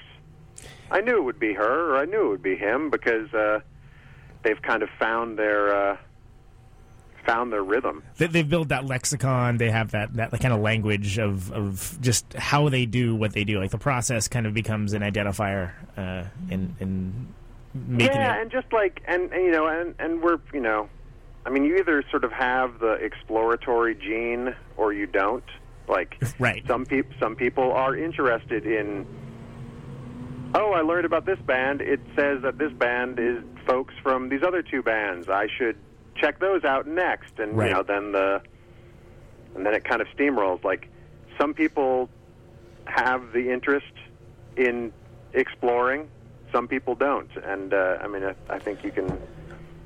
I knew it would be her or I knew it would be him because uh, they've kind of found their uh, found their rhythm. They, they've built that lexicon. They have that that kind of language of of just how they do what they do. Like the process kind of becomes an identifier uh, in in making yeah, it. and just like and, and you know, and and we're you know, I mean, you either sort of have the exploratory gene or you don't. Like Right. some people, some people are interested in. Oh, I learned about this band. It says that this band is folks from these other two bands. I should check those out next, and Right. you know, then the and then it kind of steamrolls. Like some people have the interest in exploring. Some people don't, and uh, I mean, I, I think you can,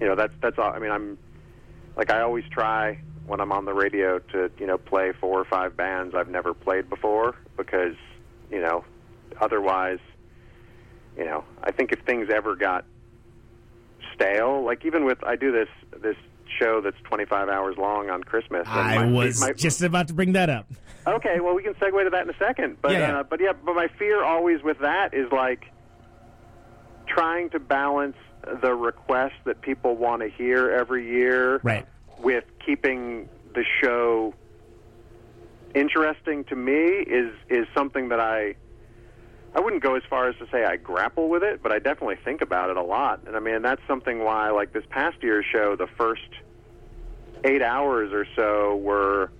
you know, that's that's all. I mean, I'm like I always try when I'm on the radio to you know play four or five bands I've never played before because you know otherwise you know I think if things ever got stale like even with I do this this show that's 25 hours long on Christmas and I my- was my- just about to bring that up. Okay, well, we can segue to that in a second. But Yeah, yeah. Uh, but yeah, but my fear always with that is like trying to balance the requests that people want to hear every year, Right. with keeping the show interesting to me is is something that I I wouldn't go as far as to say I grapple with it, but I definitely think about it a lot. And I mean, that's something why like this past year's show, the first 8 hours or so were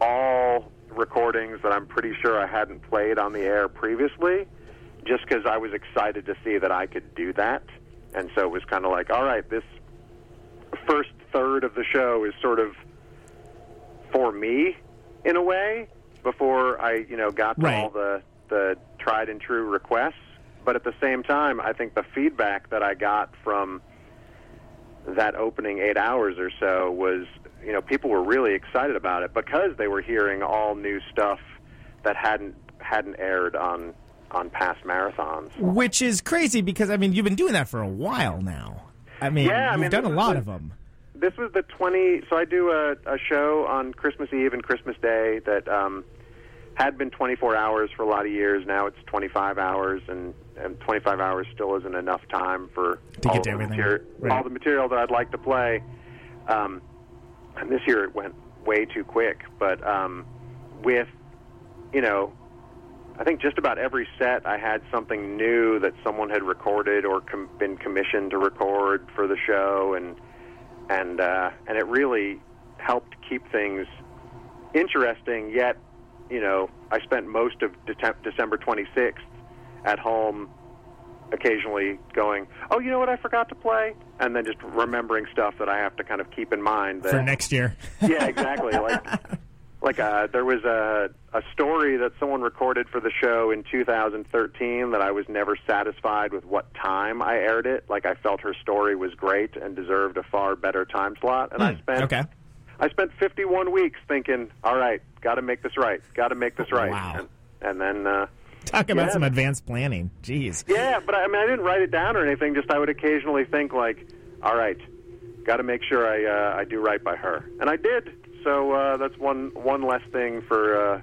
all recordings that I'm pretty sure I hadn't played on the air previously, just because I was excited to see that I could do that. And so it was kind of like, all right, this first third of the show is sort of for me in a way before I, you know, got to Right. all the the tried and true requests. But at the same time, I think the feedback that I got from that opening eight hours or so was, you know, people were really excited about it because they were hearing all new stuff that hadn't hadn't aired on on past marathons. Which is crazy because I mean you've been doing that for a while now. I mean, Yeah, I you've mean, done a lot the- of them. This was the 20. So I do a, a show on Christmas Eve and Christmas Day that um, had been 24 hours for a lot of years. Now it's 25 hours, and, and 25 hours still isn't enough time for To all, get to the everything. materi- Right. all the material that I'd like to play. Um, and this year it went way too quick. But um, with, you know, I think just about every set I had something new that someone had recorded or com- been commissioned to record for the show, and and uh, and it really helped keep things interesting. Yet, you know, I spent most of Dece- December 26th at home, occasionally going, "Oh, you know what? I forgot to play," and then just remembering stuff that I have to kind of keep in mind that For next year. yeah, exactly. Like, like uh, there was a a story that someone recorded for the show in 2013 that I was never satisfied with what time I aired it. Like, I felt her story was great and deserved a far better time slot, and I Hmm, spent okay. I spent 51 weeks thinking, all right, got to make this right, got to make this right, Wow. and, and then. Uh, Talk about Yeah. some advanced planning. Jeez. yeah, but I mean, I didn't write it down or anything. Just I would occasionally think like, all right, got to make sure I uh, I do right by her, and I did. So uh, that's one one less thing for uh,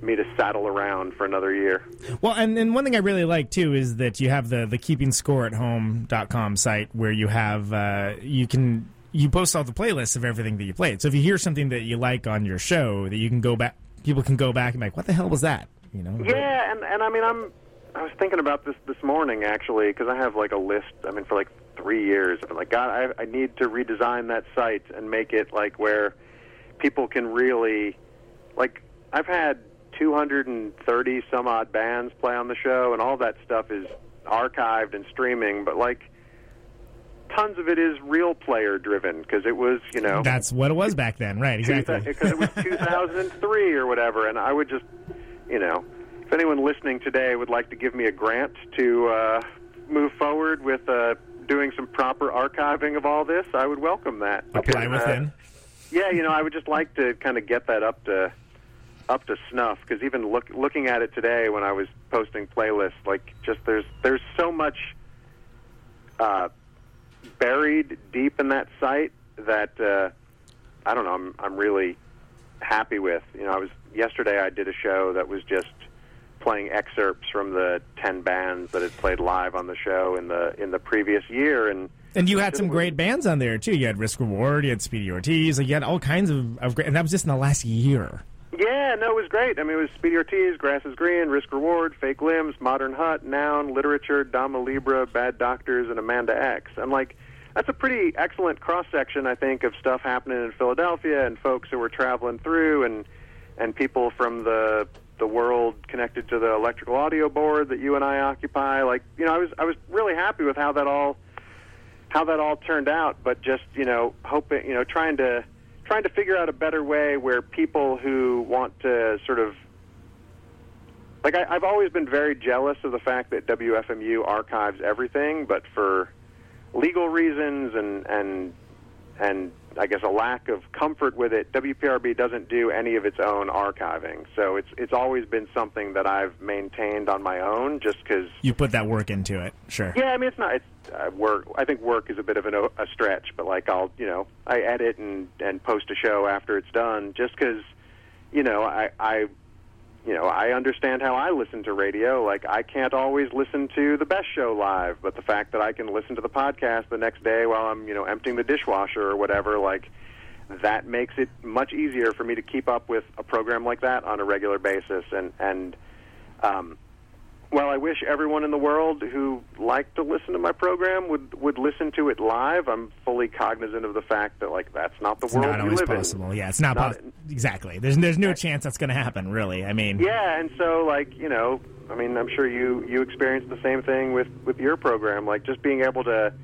me to saddle around for another year. Well, and, and one thing I really like too is that you have the the keeping score at home.com site where you have uh, you can you post all the playlists of everything that you played. So if you hear something that you like on your show, that you can go back, people can go back and be like, what the hell was that? You know? Yeah, and and I mean, I'm I was thinking about this this morning actually because I have like a list. I mean, for like three years, I've been like, God, I, I need to redesign that site and make it like where people can really like. I've had 230 some odd bands play on the show, and all that stuff is archived and streaming. But like, tons of it is RealPlayer driven because it was you know That's what it was back then, right? Exactly. because it was 2003 or whatever. And I would just, you know, if anyone listening today would like to give me a grant to uh, move forward with uh, doing some proper archiving of all this, I would welcome that. Apply Because, uh, within. Yeah, you know, I would just like to kind of get that up to up to snuff because even look, looking at it today when I was posting playlists, like just there's there's so much uh, buried deep in that site that uh, I don't know. I'm I'm really happy with. You know, I was yesterday. I did a show that was just playing excerpts from the ten bands that had played live on the show in the in the previous year, and And you had some great bands on there too. You had Risk Reward, you had Speedy Ortiz, like you had all kinds of, of great, and that was just in the last year. Yeah, no, it was great. I mean, it was Speedy Ortiz, Grass is Green, Risk Reward, Fake Limbs, Modern Hut, Noun, Literature, Dama Libra, Bad Doctors, and Amanda X. And, like, that's a pretty excellent cross section, I think, of stuff happening in Philadelphia and folks who were traveling through and and people from the the world connected to the electrical audio board that you and I occupy. Like, you know, I was I was really happy with how that all how that all turned out, but just you know, hoping you know, trying to trying to figure out a better way where people who want to sort of like I, I've always been very jealous of the fact that WFMU archives everything, but for legal reasons and and and I guess a lack of comfort with it, WPRB doesn't do any of its own archiving. So it's it's always been something that I've maintained on my own, just because. You put that work into it, sure. Yeah, I mean it's not it's uh, work. I think work is a bit of an, a stretch, but like I'll you know I edit and and post a show after it's done, just because you know I I you know, I understand how I listen to radio. Like, I can't always listen to the best show live, but the fact that I can listen to the podcast the next day while I'm, you know, emptying the dishwasher or whatever, like, that makes it much easier for me to keep up with a program like that on a regular basis. And, and, um, well, I wish everyone in the world who liked to listen to my program would would listen to it live. I'm fully cognizant of the fact that like that's not the world. It's world not we always live possible. in. Yeah, it's not, Not- possible. Exactly. There's there's no chance that's going to happen. Really. I mean, Yeah, and so like you know, I mean, I'm sure you you experienced the same thing with with your program, like just being able to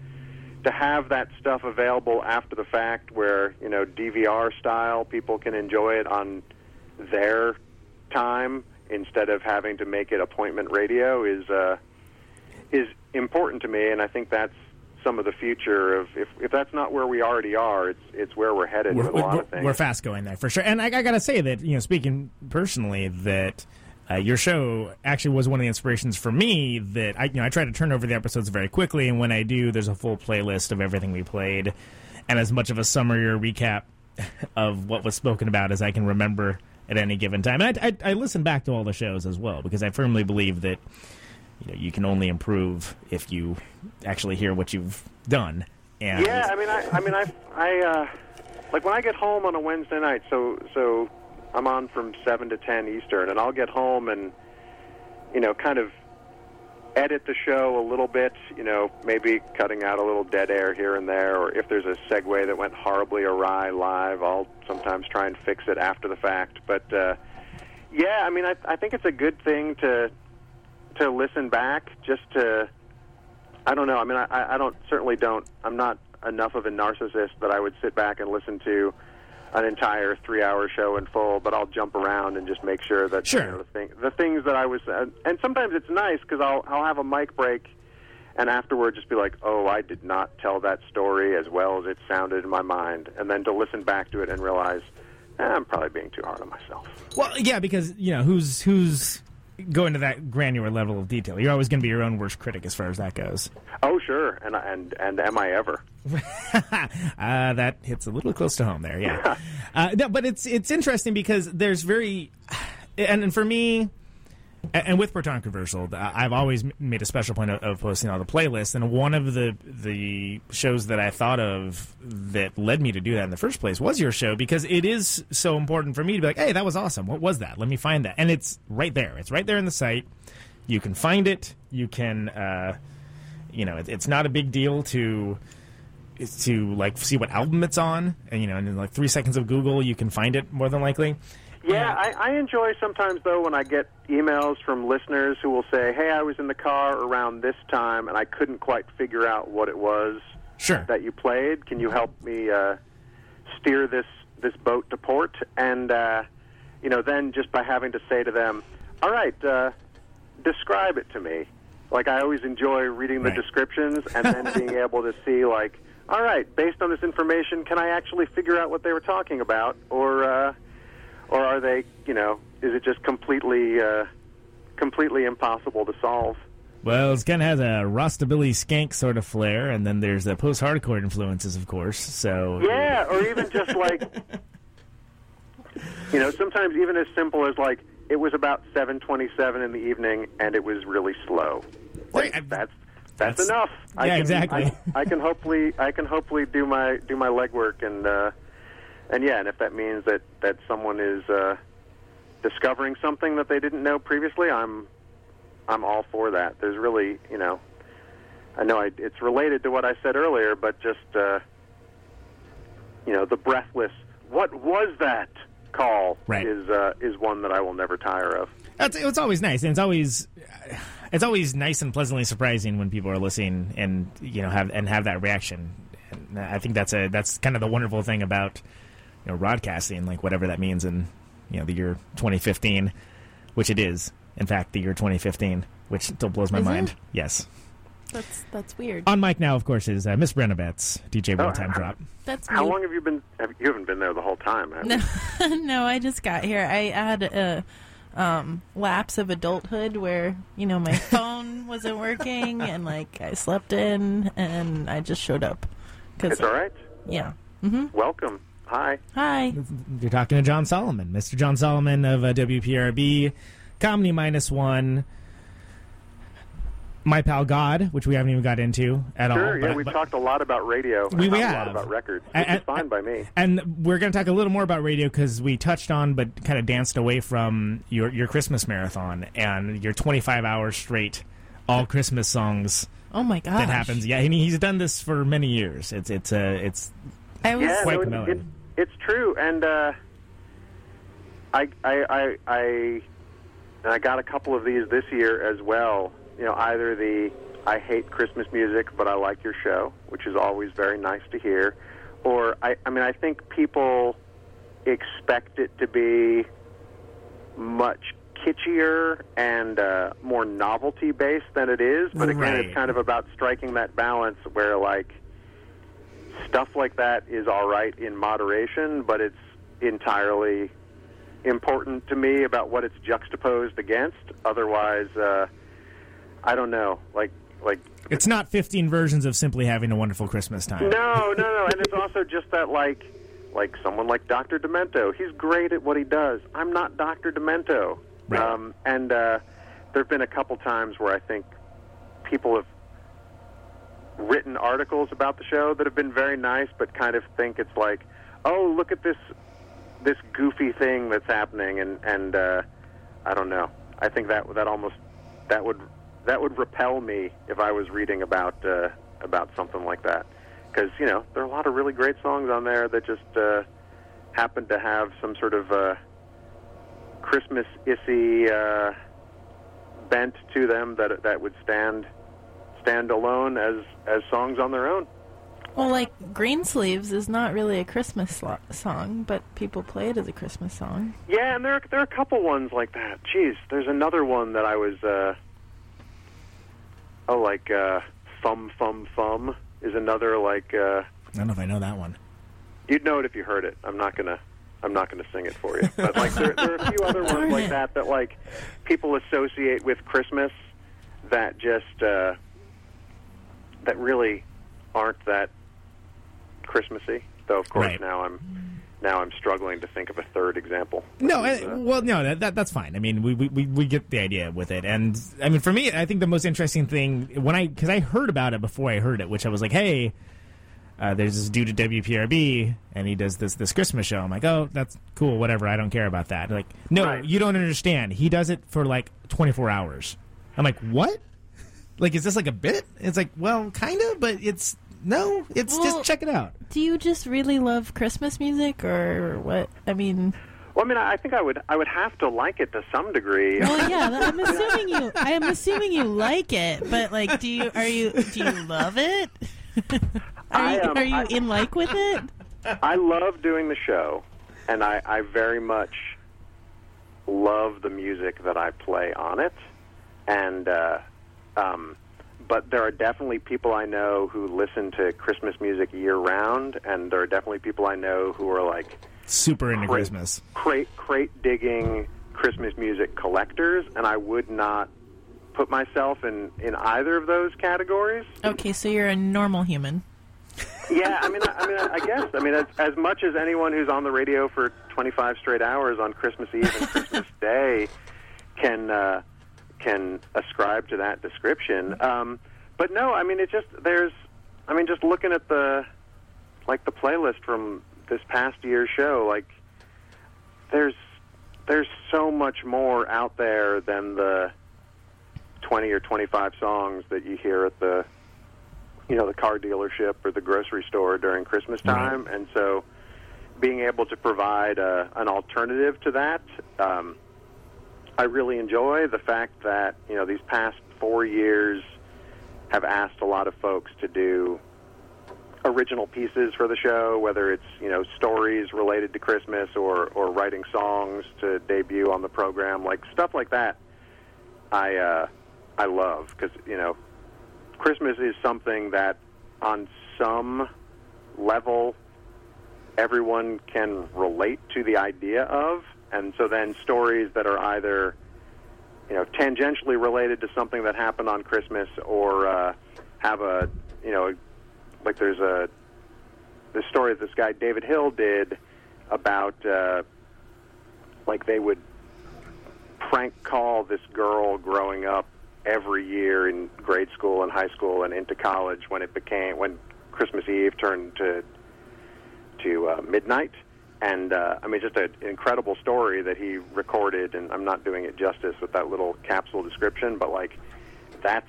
to have that stuff available after the fact, where you know DVR style, people can enjoy it on their time instead of having to make it appointment radio is uh, is important to me, and I think that's some of the future of if if that's not where we already are, it's it's where we're headed we're, with a lot of things. we're fast going there for sure. And I, I got to say that you know, speaking personally, that uh, your show actually was one of the inspirations for me. That I you know I try to turn over the episodes very quickly, and when I do, there's a full playlist of everything we played, and as much of a summary or recap of what was spoken about as I can remember at any given time. And I, I, I listen back to all the shows as well because I firmly believe that you know you can only improve if you actually hear what you've done. And Yeah, I mean, I, I mean, I, I, uh, like when I get home on a Wednesday night. So, so I'm on from seven to ten Eastern, and I'll get home and, you know, kind of edit the show a little bit. You know, maybe cutting out a little dead air here and there, or if there's a segue that went horribly awry live, I'll sometimes try and fix it after the fact. But uh, yeah, I mean, I, I think it's a good thing to to listen back just to I don't know. I mean, I, I don't certainly don't. I'm not enough of a narcissist that I would sit back and listen to an entire three-hour show in full. But I'll jump around and just make sure that Sure. you know, the, thing, the things that I was. Uh, and sometimes it's nice because I'll I'll have a mic break, and afterward just be like, oh, I did not tell that story as well as it sounded in my mind, and then to listen back to it and realize. Eh, I'm probably being too hard on myself. Well, yeah, because you know who's who's going into that granular level of detail. You're always going to be your own worst critic as far as that goes. Oh, sure, and and and am I ever? Uh, that hits a little close to home there. Yeah, uh, no, but it's it's interesting because there's very, and, and for me. A- And with Protonic Reversal, I've always made a special point of, of posting all the playlists. And one of the the shows that I thought of that led me to do that in the first place was your show because it is so important for me to be like, "Hey, that was awesome. What was that? Let me find that." And it's right there. It's right there in the site. You can find it. You can, uh, you know, it, it's not a big deal to to like see what album it's on, and you know, in like three seconds of Google, you can find it more than likely. Yeah, I, I enjoy sometimes though when I get emails from listeners who will say, "Hey, I was in the car around this time and I couldn't quite figure out what it was Sure. that you played. Can you help me uh, steer this this boat to port?" And uh, you know, then just by having to say to them, "All right, uh, describe it to me." Like I always enjoy reading the Right. descriptions and then being able to see like, "All right, based on this information, can I actually figure out what they were talking about?" Or uh, or are they, you know, is it just completely, uh, completely impossible to solve? Well, it kind of has a Rostabilly skank sort of flair, and then there's the post-hardcore influences, of course. So Yeah, or even just like, you know, sometimes even as simple as like, it was about seven twenty-seven in the evening, and it was really slow. Like, Right, that's that's, that's- enough. I yeah, can, exactly. I, I can hopefully, I can hopefully do my do my legwork, and uh, and yeah, and if that means that that someone is uh, discovering something that they didn't know previously, I'm I'm all for that. There's really, you know, I know I, it's related to what I said earlier, but just uh, you know, the breathless. What was that call? Right. Is uh, is one that I will never tire of. It's, it's always nice, and it's always it's always nice and pleasantly surprising when people are listening and you know have and have that reaction. And I think that's a that's kind of the wonderful thing about you know broadcasting, like whatever that means in you know the year 2015, which it is. In fact, the year 2015, which still blows my Is mind. it? Yes. That's that's weird. On mic now, of course, is uh, Miss Brenna Betts, DJ Oh, Real Time I- Drop. That's How long have you been? Have, you haven't been there the whole time. Have you? No, no, I just got here. I had a um, lapse of adulthood where you know my phone wasn't working and like I slept in and I just showed up. Cause, It's all right. Yeah. Welcome. Hi. Hi. You're talking to Jon Solomon, Mr. Jon Solomon of uh, WPRB, Comedy Minus One, My Pal God, which we haven't even got into at all. Sure. but- Yeah, we've but- talked a lot about radio. We- we not a have. lot about records. Which I- is fine by me. And we're going to talk a little more about radio because we touched on, but kind of danced away from your your Christmas marathon and your 25 hours straight, all Christmas songs Oh my god! that happens. Yeah, and he's done this for many years. It's it's uh, it's I was Yeah, quite no, it, it, it's true, and uh, I, I, I, I, and I got a couple of these this year as well. You know, either the I hate Christmas music, but I like your show, which is always very nice to hear, or I, I mean, I think people expect it to be much kitschier and uh, more novelty based than it is. But again, Right. it's kind of about striking that balance where like stuff like that is all right in moderation, but it's entirely important to me about what it's juxtaposed against. Otherwise, uh, I don't know. Like, like it's not 15 versions of simply having a wonderful Christmas time. no, no, no. And it's also just that, like, like someone like Dr. Demento. He's great at what he does. I'm not Dr. Demento. Right. Um, and uh, there have been a couple times where I think people have written articles about the show that have been very nice, but kind of think it's like, oh, look at this this goofy thing that's happening, and and uh, I don't know. I think that that almost that would that would repel me if I was reading about uh, about something like that, because you know there are a lot of really great songs on there that just uh, happen to have some sort of uh, Christmas issy uh, bent to them that that would stand stand alone as as songs on their own. well, like Greensleeves is not really a Christmas lo- song, but people play it as a Christmas song. Yeah, and there are, there are a couple ones like that. Jeez, there's another one that I was uh oh like uh thumb thumb thumb is another like uh I don't know if I know that one. you'd know it if you heard it. I'm not gonna I'm not gonna sing it for you. But like there, there are a few other ones like that that like people associate with Christmas that just uh that really aren't that Christmassy. Though of course Right. now I'm now I'm struggling to think of a third example. No, is, uh, well, no, that, that that's fine. I mean, we, we, we- we get the idea with it, and I mean, for me, I think the most interesting thing when I because I heard about it before I heard it, which I was like, hey, uh, there's this dude at WPRB, and he does this this Christmas show. I'm like, oh, that's cool, whatever. I don't care about that. Like, no, Right. you don't understand. He does it for like 24 hours. I'm like, what? Like, is this like a bit? It's like, well, kind of, but it's no, it's Well- just check it out. Do you just really love Christmas music, or what? I mean, Well, I mean, I I think I would I would have to like it to some degree. well, yeah. I'm assuming you. I am assuming you like it, but like, do you? Are you? Do you love it? are I, you, um, are you I- in like with it? I love doing the show, and I, I very much love the music that I play on it. And uh, um, but there are definitely people I know who listen to Christmas music year round, and there are definitely people I know who are like Super into Great. Christmas. crate crate digging Christmas music collectors, and I would not put myself in in either of those categories. Okay, so you're a normal human. Yeah, I mean, I, I mean, I guess. I mean, as, as much as anyone who's on the radio for 25 straight hours on Christmas Eve and Christmas Day can uh, can ascribe to that description. Um, but no, I mean, it just there's. I mean, just looking at the like the playlist from this past year's show, like there's there's so much more out there than the 20 or 25 songs that you hear at the you know the car dealership or the grocery store during Christmas time, and so being able to provide a, an alternative to that, um, I really enjoy the fact that you know these past four years have asked a lot of folks to do original pieces for the show, whether it's you know stories related to Christmas or or writing songs to debut on the program, like stuff like that I uh, I love because you know Christmas is something that on some level everyone can relate to the idea of, and so then stories that are either you know tangentially related to something that happened on Christmas or uh, have a you know like there's a the story that this guy David Hill did about uh, like they would prank call this girl growing up every year in grade school and high school and into college when it became when Christmas Eve turned to to uh, midnight. And uh, I mean, just an incredible story that he recorded. And I'm not doing it justice with that little capsule description, but like that's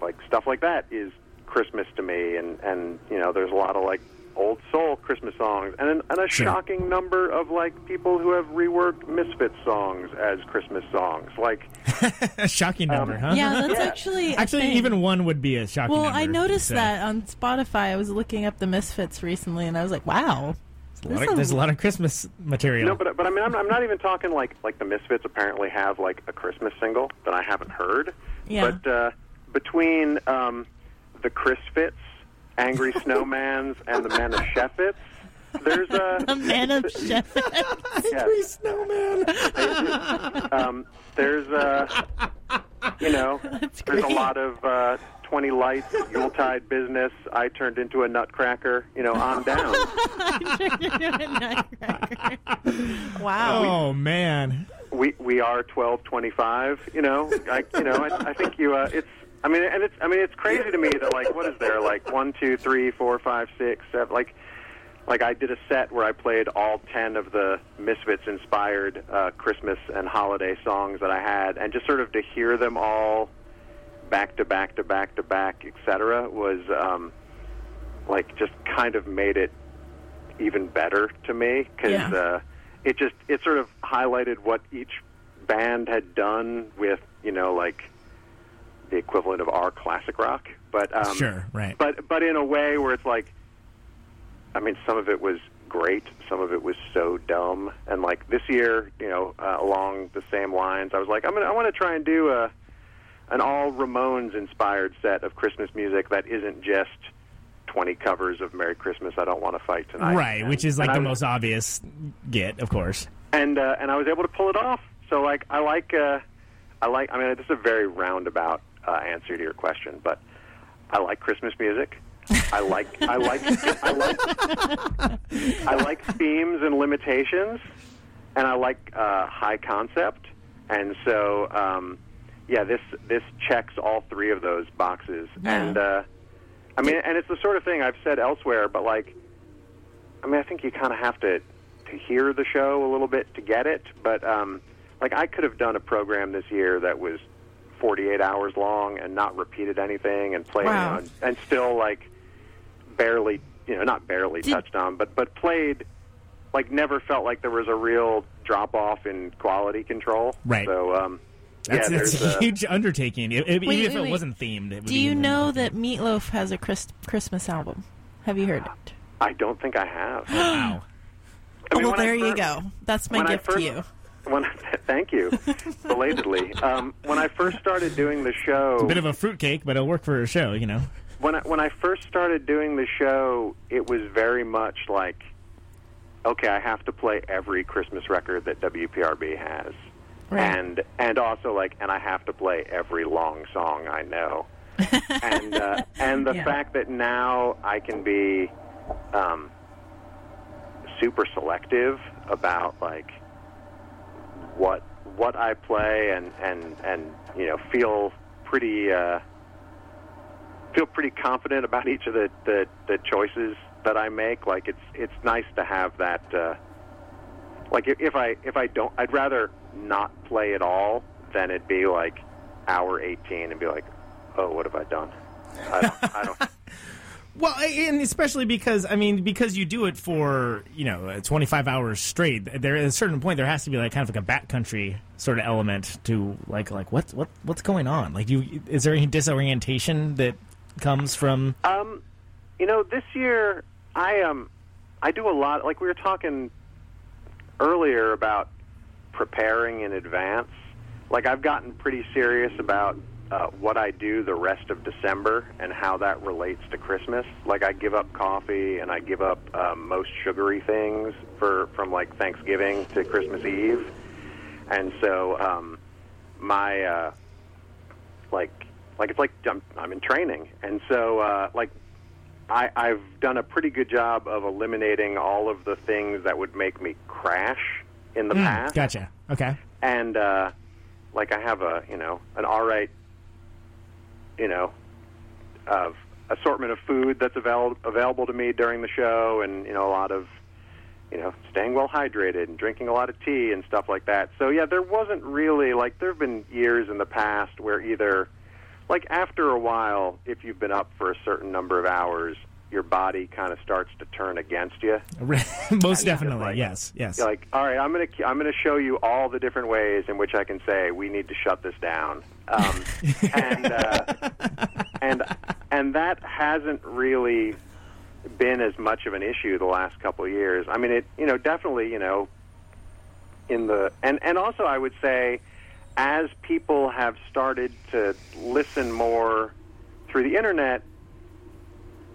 like stuff like that is Christmas to me. And and you know, there's a lot of like old soul Christmas songs, and an, and a Sure. shocking number of like people who have reworked Misfits songs as Christmas songs. Like a shocking number, huh? Yeah, that's Yeah. actually a Actually, thing. even one would be a shocking Well, number. I noticed so. that on Spotify. I was looking up the Misfits recently, and I was like, "Wow, A lot There's of- a- there's a lot of Christmas material. No, but but I mean, I'm, I'm not even talking like like the Misfits apparently have like a Christmas single that I haven't heard. Yeah. But uh, between um, the Chris Fits, Angry Snowmans, and the Men of Sheffits, there's a a man of chef." Angry snowman. um, there's a you know there's a lot of uh, 20 lights, Yuletide business. I turned into a nutcracker. You know, on down. wow. Oh man. we we are twelve twenty five. You know, I you know I, I think you. Uh, it's I mean and it's I mean it's crazy to me that like what is there like one two three four five six seven like like I did a set where I played all ten of the Misfits inspired uh, Christmas and holiday songs that I had, and just sort of to hear them all back to back to back to back, etc. was um, like just kind of made it even better to me because Yeah. uh, it just it sort of highlighted what each band had done with you know like the equivalent of our classic rock, but um, Sure, right. but but in a way where it's like, I mean, some of it was great, some of it was so dumb, and like this year, you know, uh, along the same lines, I was like, I'm gonna I want to try and do a an all Ramones inspired set of Christmas music that isn't just 20 covers of Merry Christmas, I Don't Want to Fight Tonight. right, And- which is like the was- most obvious get, of course. and uh, and I was able to pull it off. So like I like uh, I like I mean this is a very roundabout uh, answer to your question, but I like Christmas music. I like I like I like I like themes and limitations, and I like uh, high concept. And so um, yeah, this this checks all three of those boxes. Yeah. And uh, I mean, and it's the sort of thing I've said elsewhere, but like I mean, I think you kind of have to to hear the show a little bit to get it. But um, like, I could have done a program this year that was 48 hours long and not repeated anything and played Wow. know, and still like barely, you know, not barely Did- touched on, but but played like never felt like there was a real drop off in quality control. Right. So um, That's, yeah, that's a uh, huge undertaking. It, it- Wait, even if it wait. wasn't themed, it would Do be you know that Meat Loaf has a Chris- Christmas album? Have you heard it? I don't think I have. Wow. I mean, well, when I there you go. That's my when I gift to you. When thank you, belatedly. Um, when I first started doing the show, A bit of a fruitcake, but it'll work for a show, you know. When I, when I first started doing the show, it was very much like, okay, I have to play every Christmas record that WPRB has, Right. and and also like, and I have to play every long song I know, and uh, and the Yeah. fact that now I can be um, super selective about like what what I play and and and you know feel pretty. Uh, feel pretty confident about each of the, the, the choices that I make. Like it's it's nice to have that. Uh, like if, I if I don't, I'd rather not play at all than it be like hour eighteen and be like, oh, what have I done? I don't. I don't Well, and especially because I mean, because you do it for you know uh, 25 hours straight. There at a certain point there has to be like kind of like a backcountry sort of element to like like what what what's going on? Like, you is there any disorientation that comes from? Um, you know, this year I um I do a lot. Like we were talking earlier about preparing in advance. like I've gotten pretty serious about uh, what I do the rest of December and how that relates to Christmas. Like I give up coffee and I give up um, most sugary things for from like Thanksgiving to Christmas Eve, and so um, my uh, like like it's like I'm, I'm in training, and so uh, like I, I've done a pretty good job of eliminating all of the things that would make me crash in the Mm, past gotcha. Okay. and uh, like I have a you know an all right you know of assortment of food that's avail- available to me during the show, and you know a lot of you know staying well hydrated and drinking a lot of tea and stuff like that. So yeah, there wasn't really like there have been years in the past where either like after a while, if you've been up for a certain number of hours. Your body kind of starts to turn against you. Most definitely. like- yes. Yes. Like, all right, I'm gonna I'm gonna show you all the different ways in which I can say we need to shut this down, um, and uh, and and that hasn't really been as much of an issue the last couple of years. I mean, it you know definitely you know in the and and also I would say as people have started to listen more through the internet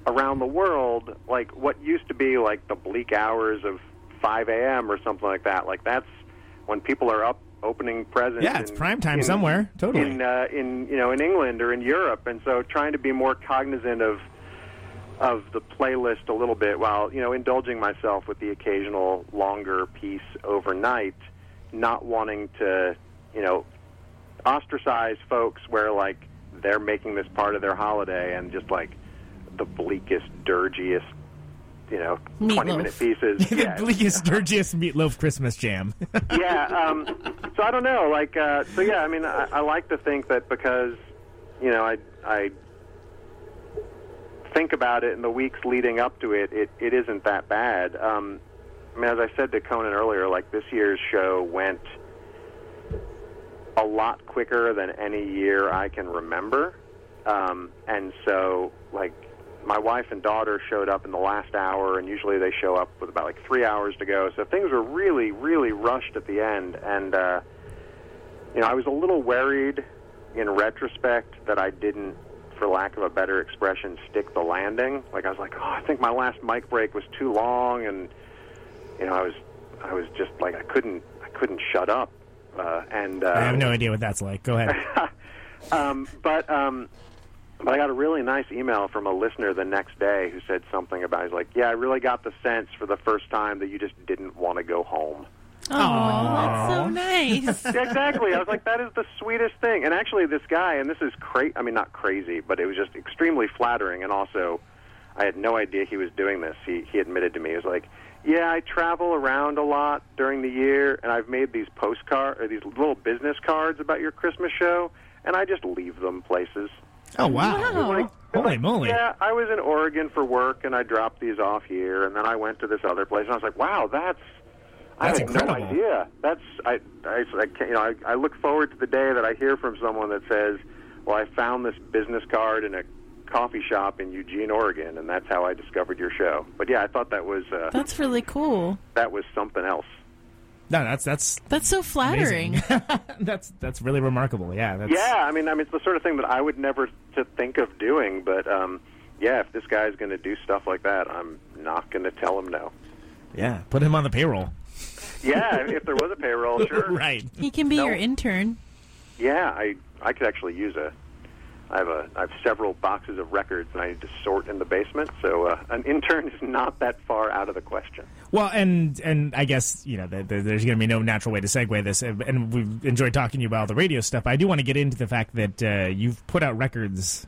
around the world, like what used to be like the bleak hours of 5 a.m. or something like that. Like that's when people are up opening presents. Yeah, it's in- prime time in- somewhere. Totally. In uh, in you know in England or in Europe, and so trying to be more cognizant of of the playlist a little bit while you know indulging myself with the occasional longer piece overnight, not wanting to you know ostracize folks where like they're making this part of their holiday and just like the bleakest, dirgiest, you know, twenty-minute pieces. the Yeah. bleakest, dirgiest Meat Loaf Christmas jam. yeah. Um, so I don't know. Like, uh, so yeah. I mean, I, I like to think that because you know, I I think about it in the weeks leading up to it, it, it isn't that bad. Um, I mean, as I said to Conan earlier, like this year's show went a lot quicker than any year I can remember, um, and so like my wife and daughter showed up in the last hour, and usually they show up with about like three hours to go. So things were really, really rushed at the end, and uh, you know I was a little worried in retrospect that I didn't, for lack of a better expression, stick the landing. Like I was like, oh, I think my last mic break was too long, and you know I was, I was just like I couldn't, I couldn't shut up, uh, and uh, I have no idea what that's like. Go ahead. um, but um, but I got a really nice email from a listener the next day who said something about. He's like, "Yeah, I really got the sense for the first time that you just didn't want to go home." Oh, that's so nice. Exactly. I was like, that is the sweetest thing. And actually, this guy, and this is cra I mean, not crazy, but it was just extremely flattering. And also, I had no idea he was doing this. He he admitted to me, he was like, "Yeah, I travel around a lot during the year, and I've made these postcard or these little business cards about your Christmas show, and I just leave them places." Oh wow! Wow. Holy moly! Yeah, I was in Oregon for work, and I dropped these off here, and then I went to this other place, and I was like, "Wow, that's." That's I had incredible. no idea. That's I, I, I can't, you know, I, I look forward to the day that I hear from someone that says, "Well, I found this business card in a coffee shop in Eugene, Oregon, and that's how I discovered your show." But yeah, I thought that was uh, That's really cool. that was something else. No, that's that's That's so flattering. that's that's really remarkable. Yeah. That's, Yeah, I mean, I mean, it's the sort of thing that I would never to think of doing, but um, yeah, if this guy's going to do stuff like that, I'm not going to tell him no. Yeah. Put him on the payroll. Yeah, if there was a payroll, sure. right. He can be No. your intern. Yeah, I I could actually use a. I have a I have several boxes of records and I need to sort in the basement, so uh, an intern is not that far out of the question. Well, and and I guess you know th th there's going to be no natural way to segue this, and and we've enjoyed talking to you about all the radio stuff. I do want to get into the fact that uh, you've put out records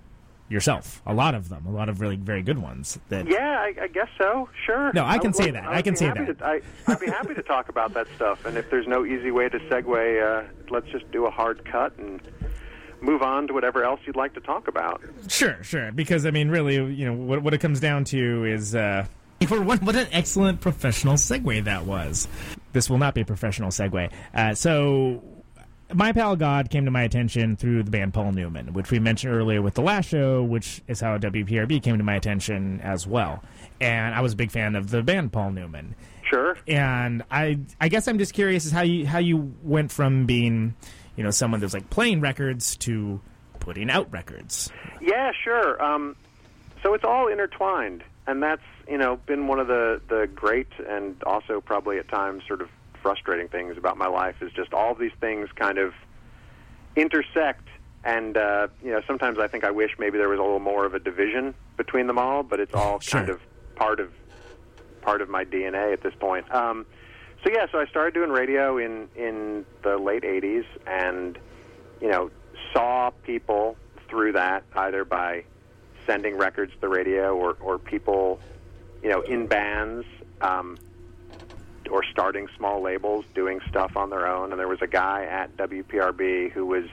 yourself, a lot of them, a lot of really very good ones. That Yeah, I, I guess so. Sure. No, I can would say that. would I can say that to, I, i'd be happy to talk about that stuff. And if there's no easy way to segue, uh, let's just do a hard cut and move on to whatever else you'd like to talk about. Sure, sure. Because I mean, really, you know, what what it comes down to is uh, what what an excellent professional segue that was. This will not be a professional segue. Uh, so. My Pal God came to my attention through the band Paul Newman, which we mentioned earlier with the last show, which is how WPRB came to my attention as well. And I was a big fan of the band Paul Newman Sure. and I I guess I'm just curious as how you how you went from being you know someone that's like playing records to putting out records. Yeah, sure. Um, so it's all intertwined, and that's you know been one of the the great and also probably at times sort of frustrating things about my life is just all of these things kind of intersect, and uh, you know sometimes I think I wish maybe there was a little more of a division between them all, but it's all Sure. kind of part of part of my DNA at this point. Um, so yeah, so I started doing radio in in the late '80s, and you know saw people through that either by sending records to the radio or or people you know in bands um, or starting small labels doing stuff on their own. And there was a guy at WPRB who was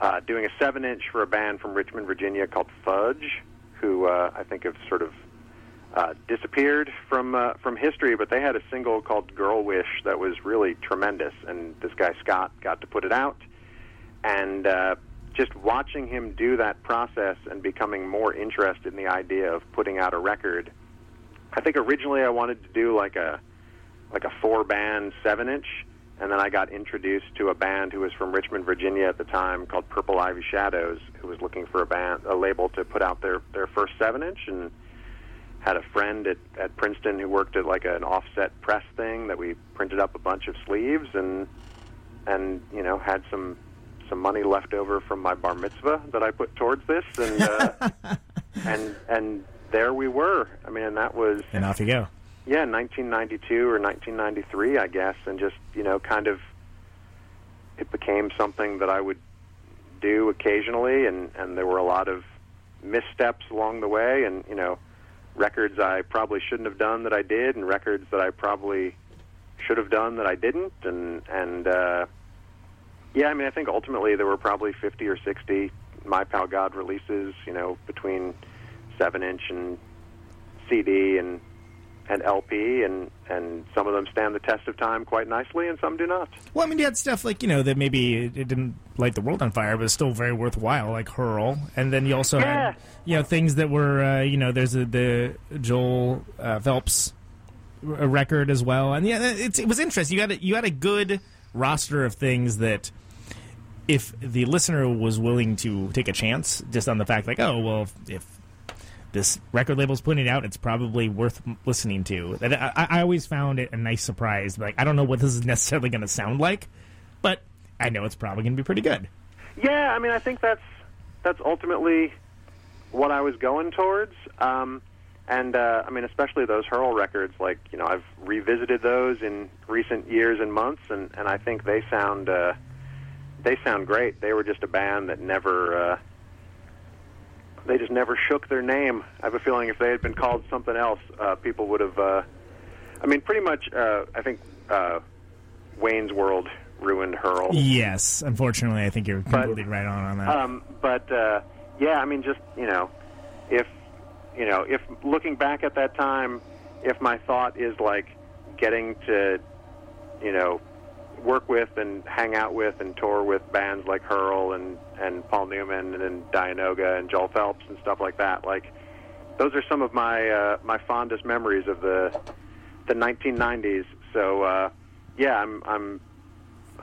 uh, doing a seven inch for a band from Richmond, Virginia called Fudge, who uh, I think have sort of uh, disappeared from uh, from history, but they had a single called "Girl Wish" that was really tremendous, and this guy Scott got to put it out, and uh, just watching him do that process and becoming more interested in the idea of putting out a record. I think originally I wanted to do like a like a four band seven inch, and then I got introduced to a band who was from Richmond, Virginia at the time called Purple Ivy Shadows, who was looking for a band a label to put out their their first seven inch and had a friend at, at Princeton who worked at like an offset press thing that we printed up a bunch of sleeves and and you know had some some money left over from my bar mitzvah that I put towards this and uh, and and there we were. I mean, and that was And off you go. yeah, 1992 or 1993, I guess, and just you know, kind of, it became something that I would do occasionally, and and there were a lot of missteps along the way, and you know, records I probably shouldn't have done that I did, and records that I probably should have done that I didn't, and and uh, yeah, I mean, I think ultimately there were probably 50 or 60 My Pal God releases, you know, between seven inch and CD and and LP, and and some of them stand the test of time quite nicely, and some do not. Well, I mean, you had stuff like you know that maybe it didn't light the world on fire, but it's still very worthwhile, like Hurl. And then you also Yeah. had you know things that were uh, you know there's a, the Joel uh, Phelps r- record as well, and yeah, it's, it was interesting. You had a, you had a good roster of things that if the listener was willing to take a chance, just on the fact like oh well if this record label's putting it out, it's probably worth listening to. I, I always found it a nice surprise. Like I don't know what this is necessarily going to sound like, but I know it's probably going to be pretty good. Yeah, I mean, I think that's that's ultimately what I was going towards. Um, and uh, I mean, especially those Hurl records. Like, you know, I've revisited those in recent years and months, and and I think they sound uh, they sound great. They were just a band that never. Uh, they just never shook their name. I have a feeling if they had been called something else, uh, people would have. Uh, I mean, pretty much. Uh, I think uh, Wayne's World ruined Hurl. Yes, unfortunately, I think you're completely right on on that. Um, but uh, yeah, I mean, just you know, if you know, if looking back at that time, if my thought is like getting to, you know, work with and hang out with and tour with bands like Hurl and and Paul Newman and, Dianogah and Joel Phelps and stuff like that, like those are some of my uh, my fondest memories of the the 1990s. So uh, yeah, I'm I'm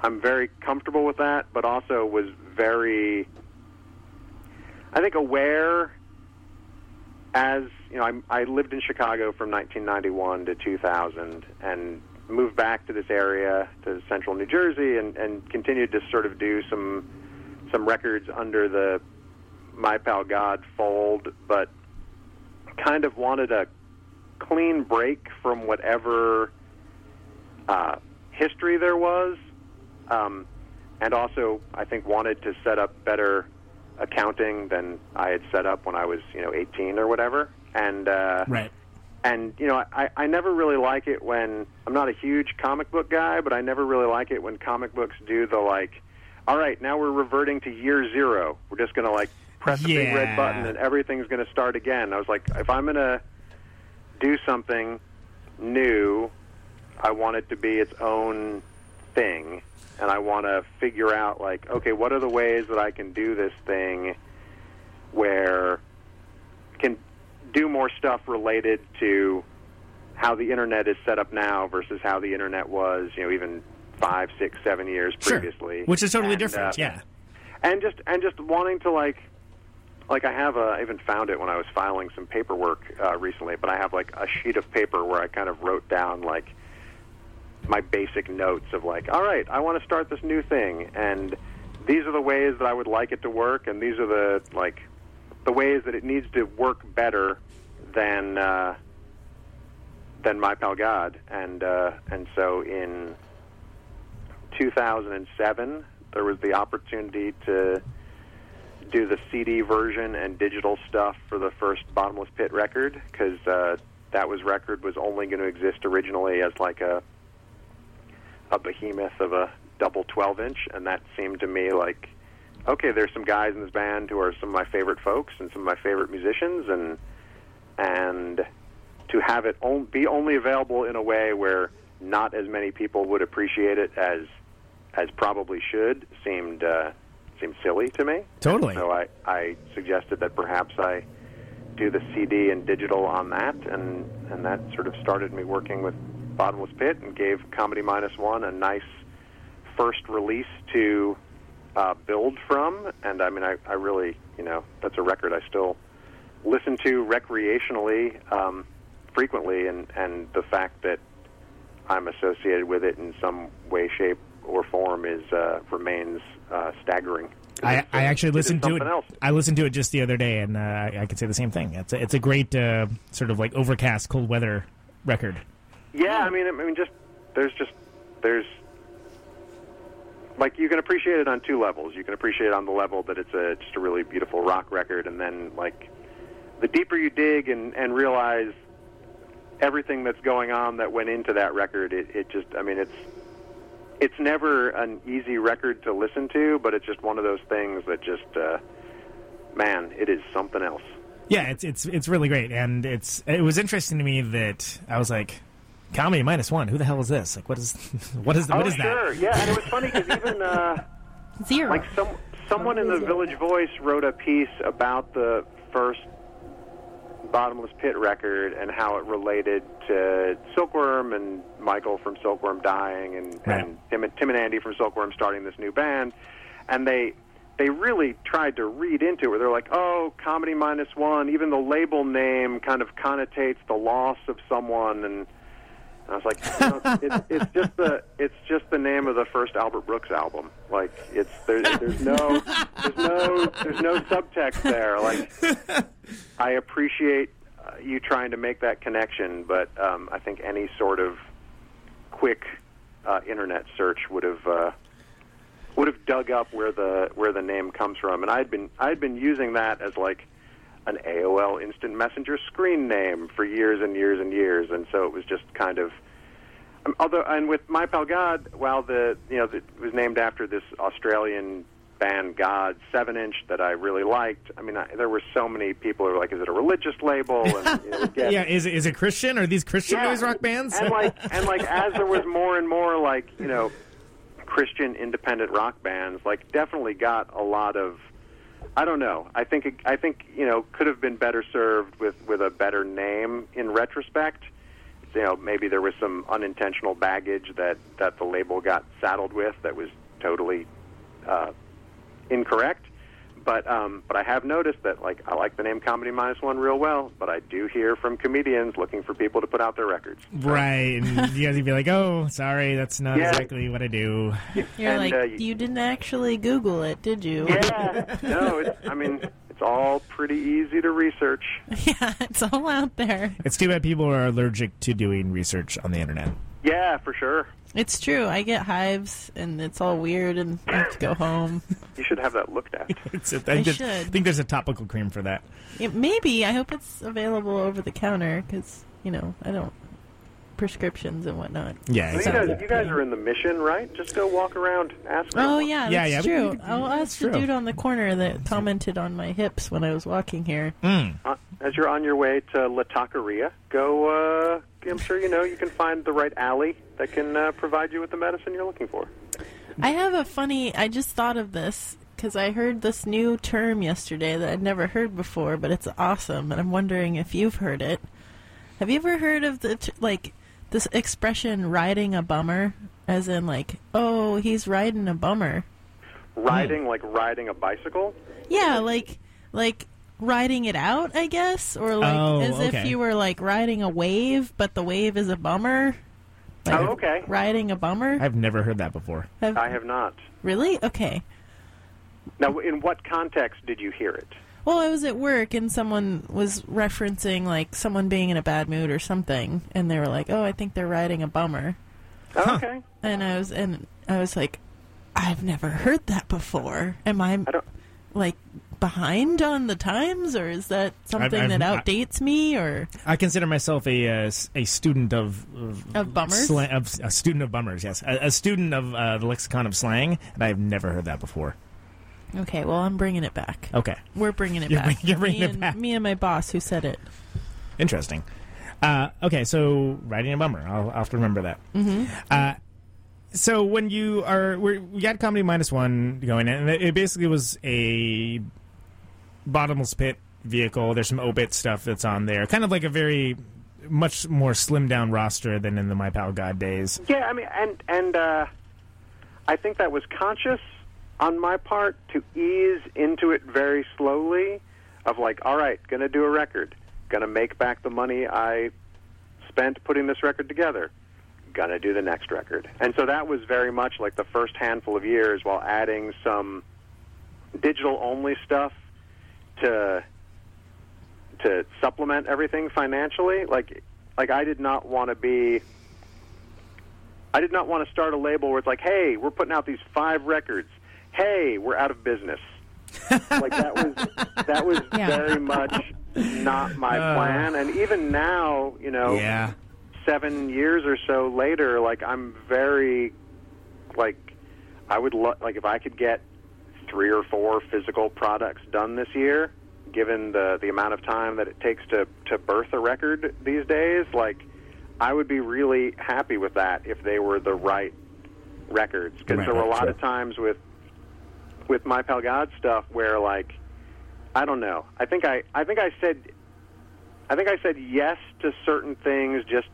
I'm very comfortable with that, but also was very, I think, aware. As you know, I, I lived in Chicago from 1991 to 2000, and moved back to this area to central New Jersey, and, and continued to sort of do some some records under the My Pal God fold, but kind of wanted a clean break from whatever uh, history there was um, and also I think wanted to set up better accounting than I had set up when I was you know 18 or whatever. And uh, right. and you know I, I never really like it when I'm not a huge comic book guy, but I never really like it when comic books do the like, all right, now we're reverting to year zero. We're just going to like press a big red button and everything's going to start again. I was like, if I'm going to do something new, I want it to be its own thing, and I want to figure out like, okay, what are the ways that I can do this thing where I can do more stuff related to how the internet is set up now versus how the internet was, you know, even five, six, seven years Sure. previously, Which is totally And, different. uh, yeah. and just and just wanting to like like I have a I even found it when I was filing some paperwork uh, recently, but I have like a sheet of paper where I kind of wrote down like my basic notes of like, all right, I want to start this new thing, and these are the ways that I would like it to work, and these are the like the ways that it needs to work better than uh, than my pal God, and uh, and so in 2007 there was the opportunity to do the CD version and digital stuff for the first Bottomless Pit record because uh, that was record was only going to exist originally as like a a behemoth of a double 12 inch, and that seemed to me like okay, there's some guys in this band who are some of my favorite folks and some of my favorite musicians, and and to have it on, be only available in a way where not as many people would appreciate it as as probably should seemed uh, seemed silly to me. Totally. So I, I suggested that perhaps I do the CD and digital on that, and and that sort of started me working with Bottomless Pit and gave Comedy Minus One a nice first release to uh, build from. And I mean, I, I really, you know, that's a record I still listen to recreationally um, frequently, and and the fact that I'm associated with it in some way, shape, or form is uh, remains uh, staggering. I, I actually listened to it. Else. I listened to it just the other day, and uh, I I could say the same thing. It's a, it's a great uh, sort of like overcast, cold weather record. Yeah, I mean, I mean, just there's just there's like you can appreciate it on two levels. You can appreciate it on the level that it's a just a really beautiful rock record, and then like the deeper you dig and and realize everything that's going on that went into that record, it it just I mean it's it's never an easy record to listen to, but it's just one of those things that just uh, man, it is something else. Yeah, it's it's it's really great, and it's it was interesting to me that I was like, comedy minus one. Who the hell is this? Like, what is what is what oh, is that? sure, yeah, and it was funny because even. Uh, Zero. Like some someone in the Village Voice wrote a piece about the first Bottomless Pit record and how it related to Silkworm and Michael from Silkworm dying and, Right. and Tim and Tim and Andy from Silkworm starting this new band, and they they really tried to read into it. Where they're like, "Oh, comedy one." Even the label name kind of connotates the loss of someone, and I was like, you know, it's, it's just the it's just the name of the first Albert Brooks album. Like it's there's there's no there's no there's no subtext there. Like I appreciate uh, you trying to make that connection, but um, I think any sort of quick uh, internet search would have uh, would have dug up where the where the name comes from. And I'd been I'd been using that as like an AOL Instant Messenger screen name for years and years and years, and so it was just kind of. Um, although, and with My Pal God, while the you know it was named after this Australian band God Seven Inch that I really liked. I mean, I, there were so many people who were like, "Is it a religious label?" And you know, get- Yeah, is it is it Christian? Are these Christian yeah. noise rock bands? And like and like as there was more and more like, you know, Christian independent rock bands, like definitely got a lot of I don't know. I think it, I think, you know, could have been better served with with a better name in retrospect. You know, maybe there was some unintentional baggage that that the label got saddled with that was totally uh incorrect. But um, but I have noticed that like I like the name Comedy Minus One real well, but I do hear from comedians looking for people to put out their records. right, and you guys would be like, "Oh, sorry, that's not Yeah. exactly what I do." You're and, like, uh, you didn't actually Google it, did you? Yeah, no, it's, I mean it's all pretty easy to research. yeah, it's all out there. It's too bad people are allergic to doing research on the internet. Yeah, for sure. It's true. I get hives, and it's all weird, and I have to go home. You should have that looked at. It's, I, I think there's- should. I think there's a topical cream for that. It, maybe. I hope it's available over the counter, because, you know, I don't... Prescriptions and whatnot. Yeah, Well, you exactly. guys, you guys are in the mission, right? Just go walk around, ask. Oh, someone. yeah, Yeah, that's yeah, true. we- we- I'll that's ask the true. dude on the corner that commented on my hips when I was walking here. Mm. Uh, as you're on your way to La Taqueria, go. Uh, I'm sure you know you can find the right alley that can uh, provide you with the medicine you're looking for. I have a funny. I just thought of this because I heard this new term yesterday that I'd never heard before, but it's awesome, and I'm wondering if you've heard it. Have you ever heard of the t- like this expression "riding a bummer," as in like, oh, he's riding a bummer. Riding like riding a bicycle. Yeah, like like riding it out, I guess, or like Oh, as if you were like riding a wave, but the wave is a bummer. Like Oh, okay. Riding a bummer. I've never heard that before. Have- I have not. really? Okay. Now, in what context did you hear it? Well, I was at work and someone was referencing like someone being in a bad mood or something, and they were like, "Oh, I think they're riding a bummer," Oh, okay. and I was and I was like, "I've never heard that before. Am I, I like behind on the times, or is that something I've- that I- outdates me, or I consider myself a uh, s- a student of of, Of bummers? slang- of, a student of bummers. Yes, a, a student of uh, the lexicon of slang, and I've never heard that before. Okay? Well, I'm bringing it back. Okay, We're bringing it You're back. bring- you're bringing me it and, back. Me and my boss who said it. interesting. Uh, okay, so riding a bummer. I'll, I'll have to remember that. Mm-hmm. Uh, so when you are, we're, we got comedy minus one going, in and it it basically was a bottomless pit vehicle. There's some obit stuff that's on there, kind of like a very much more slimmed down roster than in the My Pal God days. Yeah, I mean, and and uh, I think that was conscious on my part to ease into it very slowly. Of like, all right, gonna do a record, gonna make back the money I spent putting this record together, gonna do the next record, and so that was very much like the first handful of years, while adding some digital only stuff to to supplement everything financially. Like, like I did not want to be. I did not want to start a label where it's like, "Hey, we're putting out these five records. Hey, we're out of business." like that was that was Yeah. very much not my Uh. plan. And even now, you know, Yeah. seven years or so later, like I'm very, like, I would lo- like if I could get three or four physical products done this year, given the the amount of time that it takes to to birth a record these days, like I would be really happy with that if they were the right records. Because Right, there were a lot sure. of times with with my pal God stuff where like I don't know. I think I I think I said I think I said yes to certain things just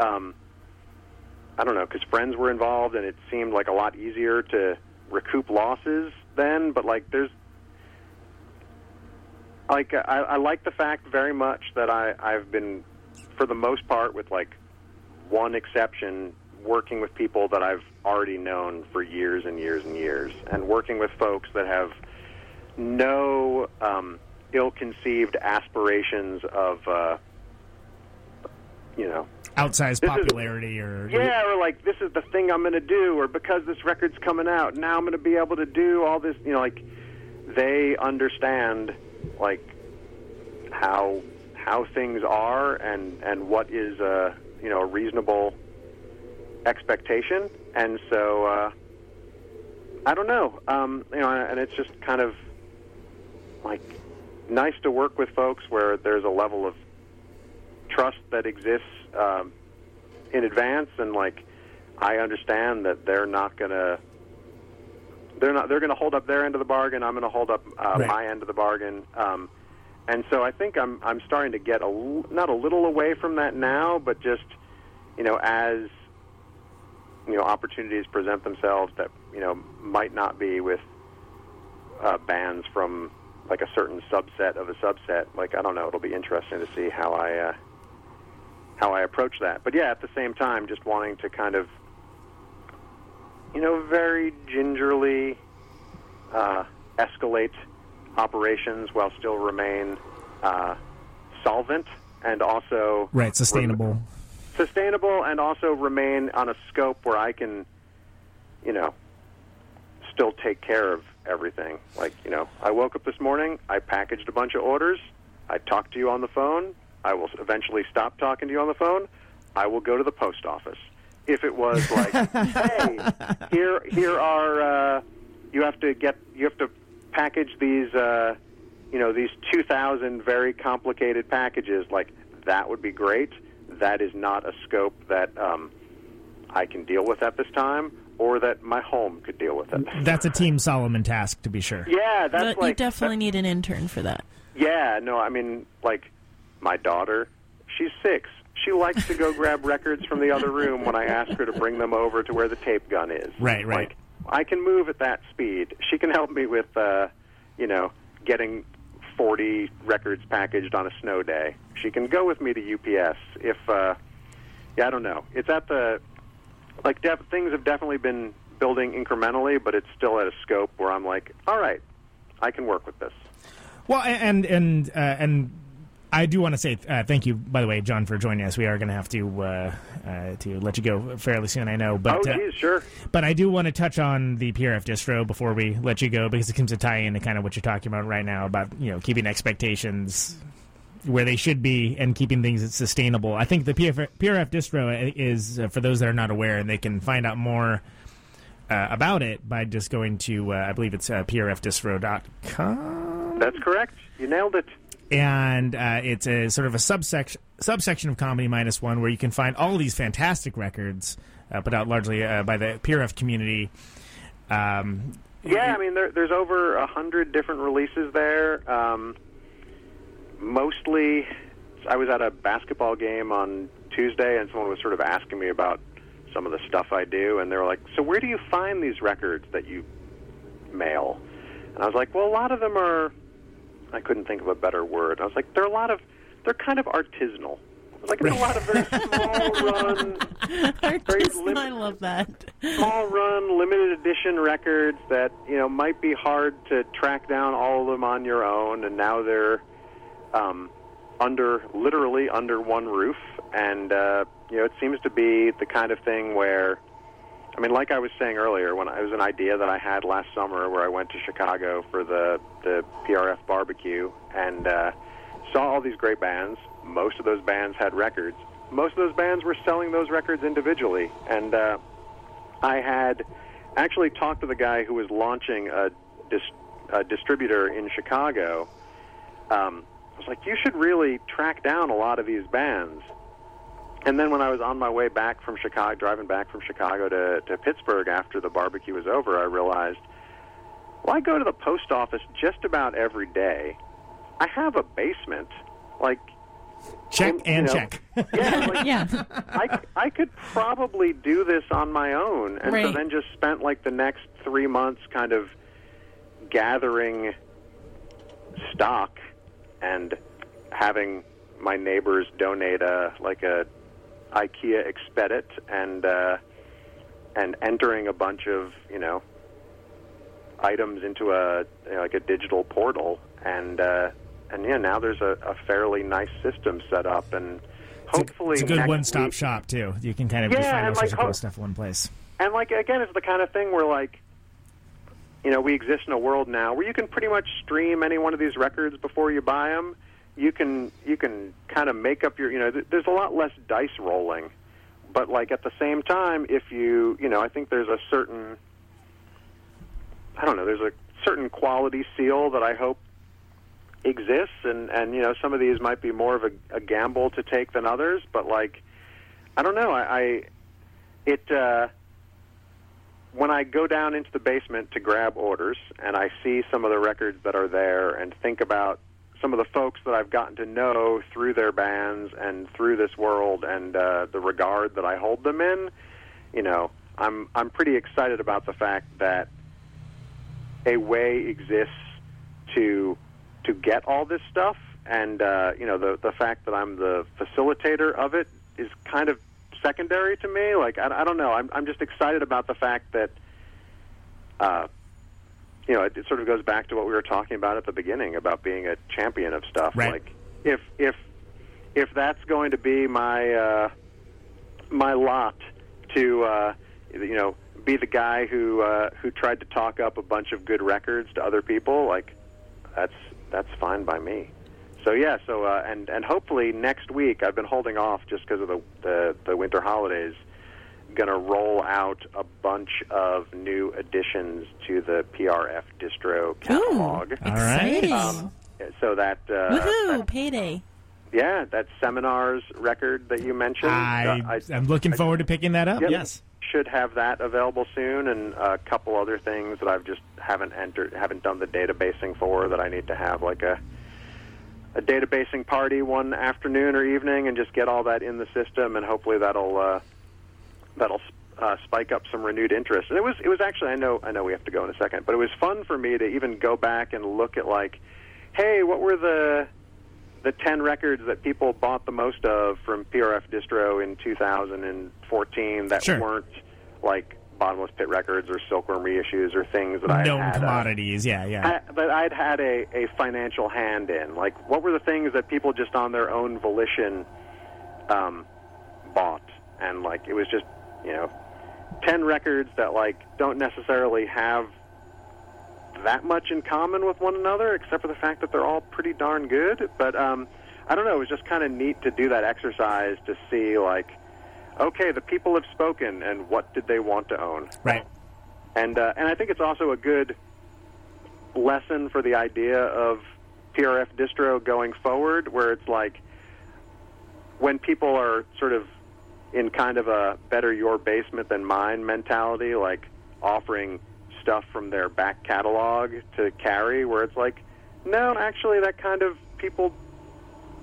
um I don't know because friends were involved and it seemed like a lot easier to recoup losses then but like there's like I, I like the fact very much that I I've been for the most part with like one exception working with people that I've already known for years and years and years and working with folks that have no um, ill-conceived aspirations of uh, you know Outsized This is- popularity or yeah, or like this is the thing I'm going to do, or because this record's coming out, now I'm going to be able to do all this. You know, like they understand like how how things are and and what is a you know a reasonable expectation, and so uh, I don't know. Um, you know, and it's just kind of like nice to work with folks where there's a level of trust that exists um, in advance, and like I understand that they're not gonna they're not they're gonna hold up their end of the bargain. I'm gonna hold up uh, Right. my end of the bargain. Um, and so I think I'm I'm starting to get a l- not a little away from that now, but just you know as you know opportunities present themselves that you know might not be with uh, bands from like a certain subset of a subset. Like I don't know, it'll be interesting to see how I uh, how I approach that. But yeah, at the same time, just wanting to kind of you know very gingerly uh, escalate operations while still remain uh, solvent and also right sustainable. Sustainable and also remain on a scope where I can, you know, still take care of everything. Like, you know, I woke up this morning, I packaged a bunch of orders, I talked to you on the phone, I will eventually stop talking to you on the phone, I will go to the post office. If it was like, hey, here here are uh, you have to get you have to package these uh, you know these 2000 very complicated packages like that would be great that is not a scope that um, I can deal with at this time or that my home could deal with it That's a Team Solomon task to be sure. yeah that's But like you definitely need an intern for that. yeah, no, I mean, like, my daughter, she's six. she likes to go grab records from the other room when I ask her to bring them over to where the tape gun is. Right, right. Like, I can move at that speed. She can help me with, uh, you know, getting 40 records packaged on a snow day. She can go with me to UPS if, uh, yeah, I don't know. It's at the, like, def- things have definitely been building incrementally, but it's still at a scope where I'm like, all right, I can work with this. Well, and and uh, and I do want to say uh, thank you, by the way, Jon, for joining us. We are going to have to uh, uh, to let you go fairly soon, I know. But oh, uh, geez, sure. but I do want to touch on the PRF distro before we let you go because it seems to tie into kind of what you're talking about right now about you know keeping expectations where they should be and keeping things sustainable. I think the PRF, PRF distro is uh, for those that are not aware, and they can find out more. Uh, about it by just going to uh, I believe it's uh, prfdistro.com That's correct. You nailed it. And uh, it's a sort of a subsection subsection of comedy minus one where you can find all these fantastic records uh, put out largely uh, by the PRF community. Um, Yeah, I mean, there, there's over a hundred different releases there. Um, mostly, I was at a basketball game on Tuesday, and someone was sort of asking me about some of the stuff I do, and they were like, "So where do you find these records that you mail?" And I was like, "Well, a lot of them are." I couldn't think of a better word. I was like, "There are a lot of, they're kind of artisanal." Like, "There's a lot of very small run." Artisan, lim- I love that. small run limited edition records that you know might be hard to track down all of them on your own and now they're um, under literally under one roof and uh, you know it seems to be the kind of thing where I mean like I was saying earlier when it was an idea that I had last summer where I went to Chicago for the the PRF barbecue and uh, saw all these great bands most of those bands had records most of those bands were selling those records individually and uh, I had actually talked to the guy who was launching a, dis- a distributor in Chicago. Um, I was like, you should really track down a lot of these bands. And then when I was on my way back from Chicago, driving back from Chicago to, to Pittsburgh after the barbecue was over, I realized, well, I go to the post office just about every day. I have a basement. Like, check you and know, check. yeah, like, Yeah. I, I could probably do this on my own, and so then just spent like the next three months kind of gathering stock and having my neighbors donate a like a IKEA Expedit and uh, and entering a bunch of you know items into a you know, like a digital portal and uh, and yeah now there's a, a fairly nice system set up and hopefully it's a good one-stop week- shop too. You can kind of Yeah, just find all sorts like, of cool stuff in one place. And like again, it's the kind of thing where like, you know, we exist in a world now where you can pretty much stream any one of these records before you buy them. You can you can kind of make up your you know. Th- there's a lot less dice rolling, but like at the same time, if you you know, I think there's a certain I don't know. There's a certain quality seal that I hope exists, and and you know, some of these might be more of a, a gamble to take than others, but like, I don't know. I, I it. uh when I go down into the basement to grab orders and I see some of the records that are there and think about some of the folks that I've gotten to know through their bands and through this world and uh, the regard that I hold them in, you know, I'm I'm pretty excited about the fact that a way exists to to get all this stuff and uh, you know the the fact that I'm the facilitator of it is kind of secondary to me. Like I, I don't know. I'm I'm just excited about the fact that, uh, you know, it, it sort of goes back to what we were talking about at the beginning about being a champion of stuff. Right. Like if if if that's going to be my uh, my lot to uh, you know be the guy who uh, who tried to talk up a bunch of good records to other people, like that's that's fine by me. So yeah, so uh, and and hopefully next week I've been holding off just because of the, the the winter holidays. Going to roll out a bunch of new additions to the PRF distro catalog. All right. Exciting. Um, so that uh, Woohoo! that- Payday. yeah, that seminars record that you mentioned. I, uh, I'm looking I- forward to picking that up. Yep. Yes. should have that available soon, and a couple other things that I've just haven't entered, haven't done the databasing for that I need to have like a a databasing party one afternoon or evening and just get all that in the system, and hopefully that'll uh, that'll uh, spike up some renewed interest. And it was it was actually I know I know we have to go in a second, but it was fun for me to even go back and look at like, hey, what were the the 10 records that people bought the most of from PRF Distro in 2014 that Sure. weren't like Bottomless Pit records or Silkworm reissues or things that I Known had, uh, commodities. yeah, yeah. I, but I'd had a, a financial hand in. Like, what were the things that people just on their own volition um, bought? And, like, it was just, you know, 10 records that, like, don't necessarily have that much in common with one another, except for the fact that they're all pretty darn good. But, um, I don't know, it was just kind of neat to do that exercise to see, like, okay, the people have spoken, and what did they want to own? right. and uh, and I think it's also a good lesson for the idea of PRF distro going forward, where it's like when people are sort of in kind of a better your basement than mine mentality, like offering stuff from their back catalog to carry, where it's like, no, actually, that kind of people,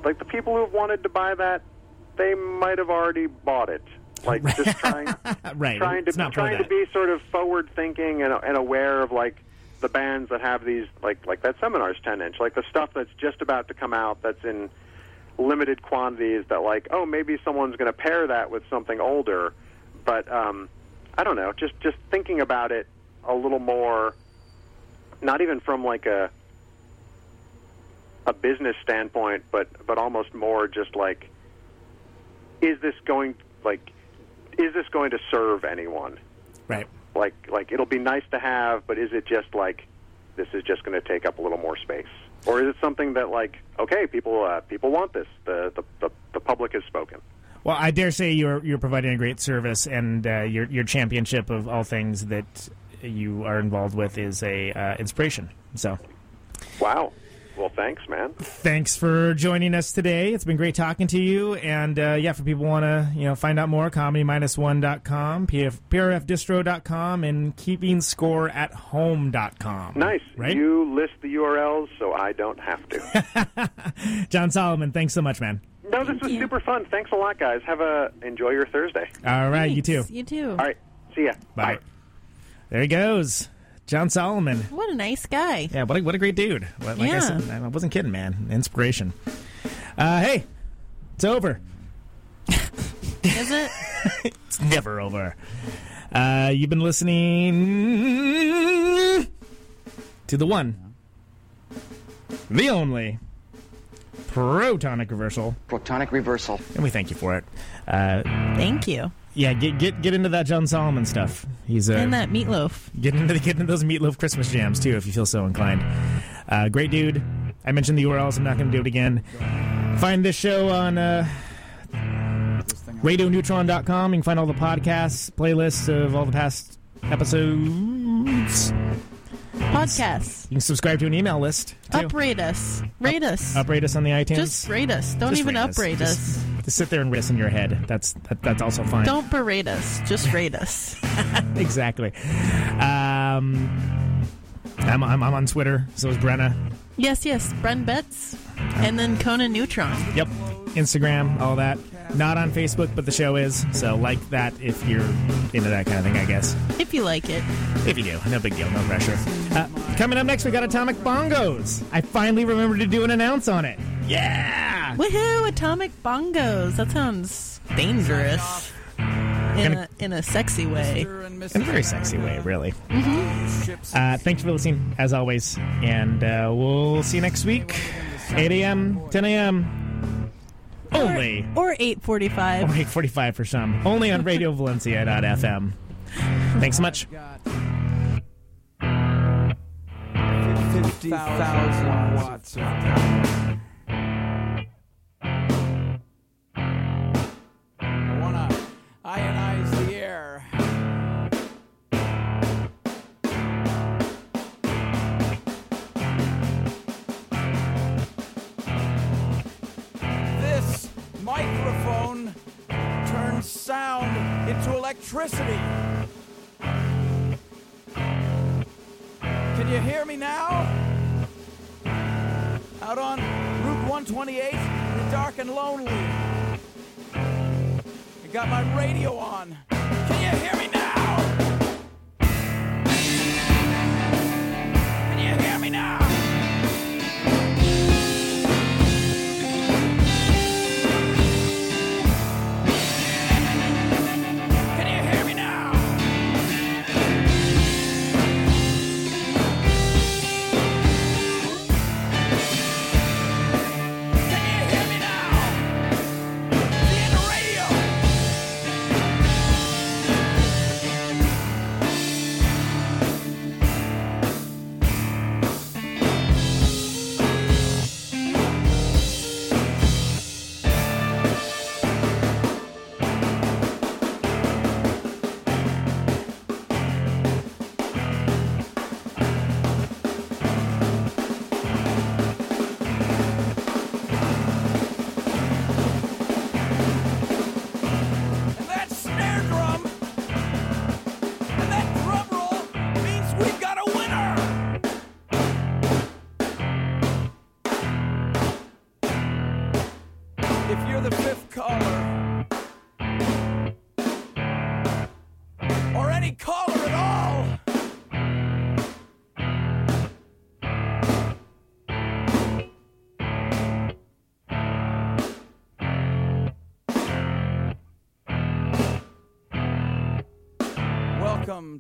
like the people who have wanted to buy that, they might have already bought it. Like just trying right. trying to trying to be sort of forward thinking and, and aware of like the bands that have these like like that seminars 10 inch like the stuff that's just about to come out that's in limited quantities that like oh maybe someone's going to pair that with something older. But um i don't know just just thinking about it a little more not even from like a a business standpoint but but almost more just like is this going like is this going to serve anyone? Right. like like it'll be nice to have but is it just like this is just going to take up a little more space or is it something that like okay people uh, people want this. The, the the the public has spoken. Well, I dare say you're you're providing a great service, and uh, your your championship of all things that you are involved with is a uh, inspiration. So, wow well thanks man thanks for joining us today. It's been great talking to you, and uh, yeah, for people want to you know find out more, comedy minus one.com, PF, prfdistro.com, and keeping score at home.com. nice right? you list the urls so i don't have to Jon Solomon, thanks so much, man. no this was you. super fun thanks a lot guys have a enjoy your thursday All right, you too. Thanks. You too. all right see ya Bye. There he goes, Jon Solomon. What a nice guy. Yeah, what a, what a great dude. Like I Yeah. said, I wasn't kidding, man. Inspiration. Uh, hey, it's over. Is it? It's never over. Uh, you've been listening to the one, the only protonic reversal, Protonic reversal. and we thank you for it. Uh, Thank you. Yeah, get get get into that Jon Solomon stuff. He's uh, And that Meat Loaf. Get into get into those Meat Loaf Christmas jams too, if you feel so inclined. Uh, great dude. I mentioned the URLs. I'm not going to do it again. Find this show on uh, RadioNeutron.com. You can find all the podcasts, playlists of all the past episodes. Podcasts. You can subscribe to an email list. Too. Uprate us. Rate us. Uprate us on the iTunes. Just rate us. Don't Just even us. uprate us. Just sit there and us in your head. That's that, that's also fine. Don't berate us. Just rate us. exactly. Um, I'm, I'm I'm on Twitter. So is Brenna. Yes, yes. Bren Betts. And then Conan Neutron. Yep. Instagram, all that. Not on Facebook, but the show is. So like that if you're into that kind of thing, I guess. If you like it. If you do, no big deal, no pressure. Uh, coming up next, we got Atomic Bongos. I finally remembered to do an announce on it. Yeah. Woohoo! Atomic bongos. That sounds dangerous. In a, in a sexy way. In a very sexy way, really. Uh, thanks for listening, as always. And uh, we'll see you next week. 8 a.m., 10 a.m. Only. Or 845. Or 8.45 for some. Only on RadioValencia.fm. Thanks so much. 50,000 watts of power. Ionize the air. This microphone turns sound into electricity. Can you hear me now? Out on Route 128, you're dark and lonely. Got my radio on. Can you hear me now?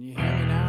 Can you hear me now?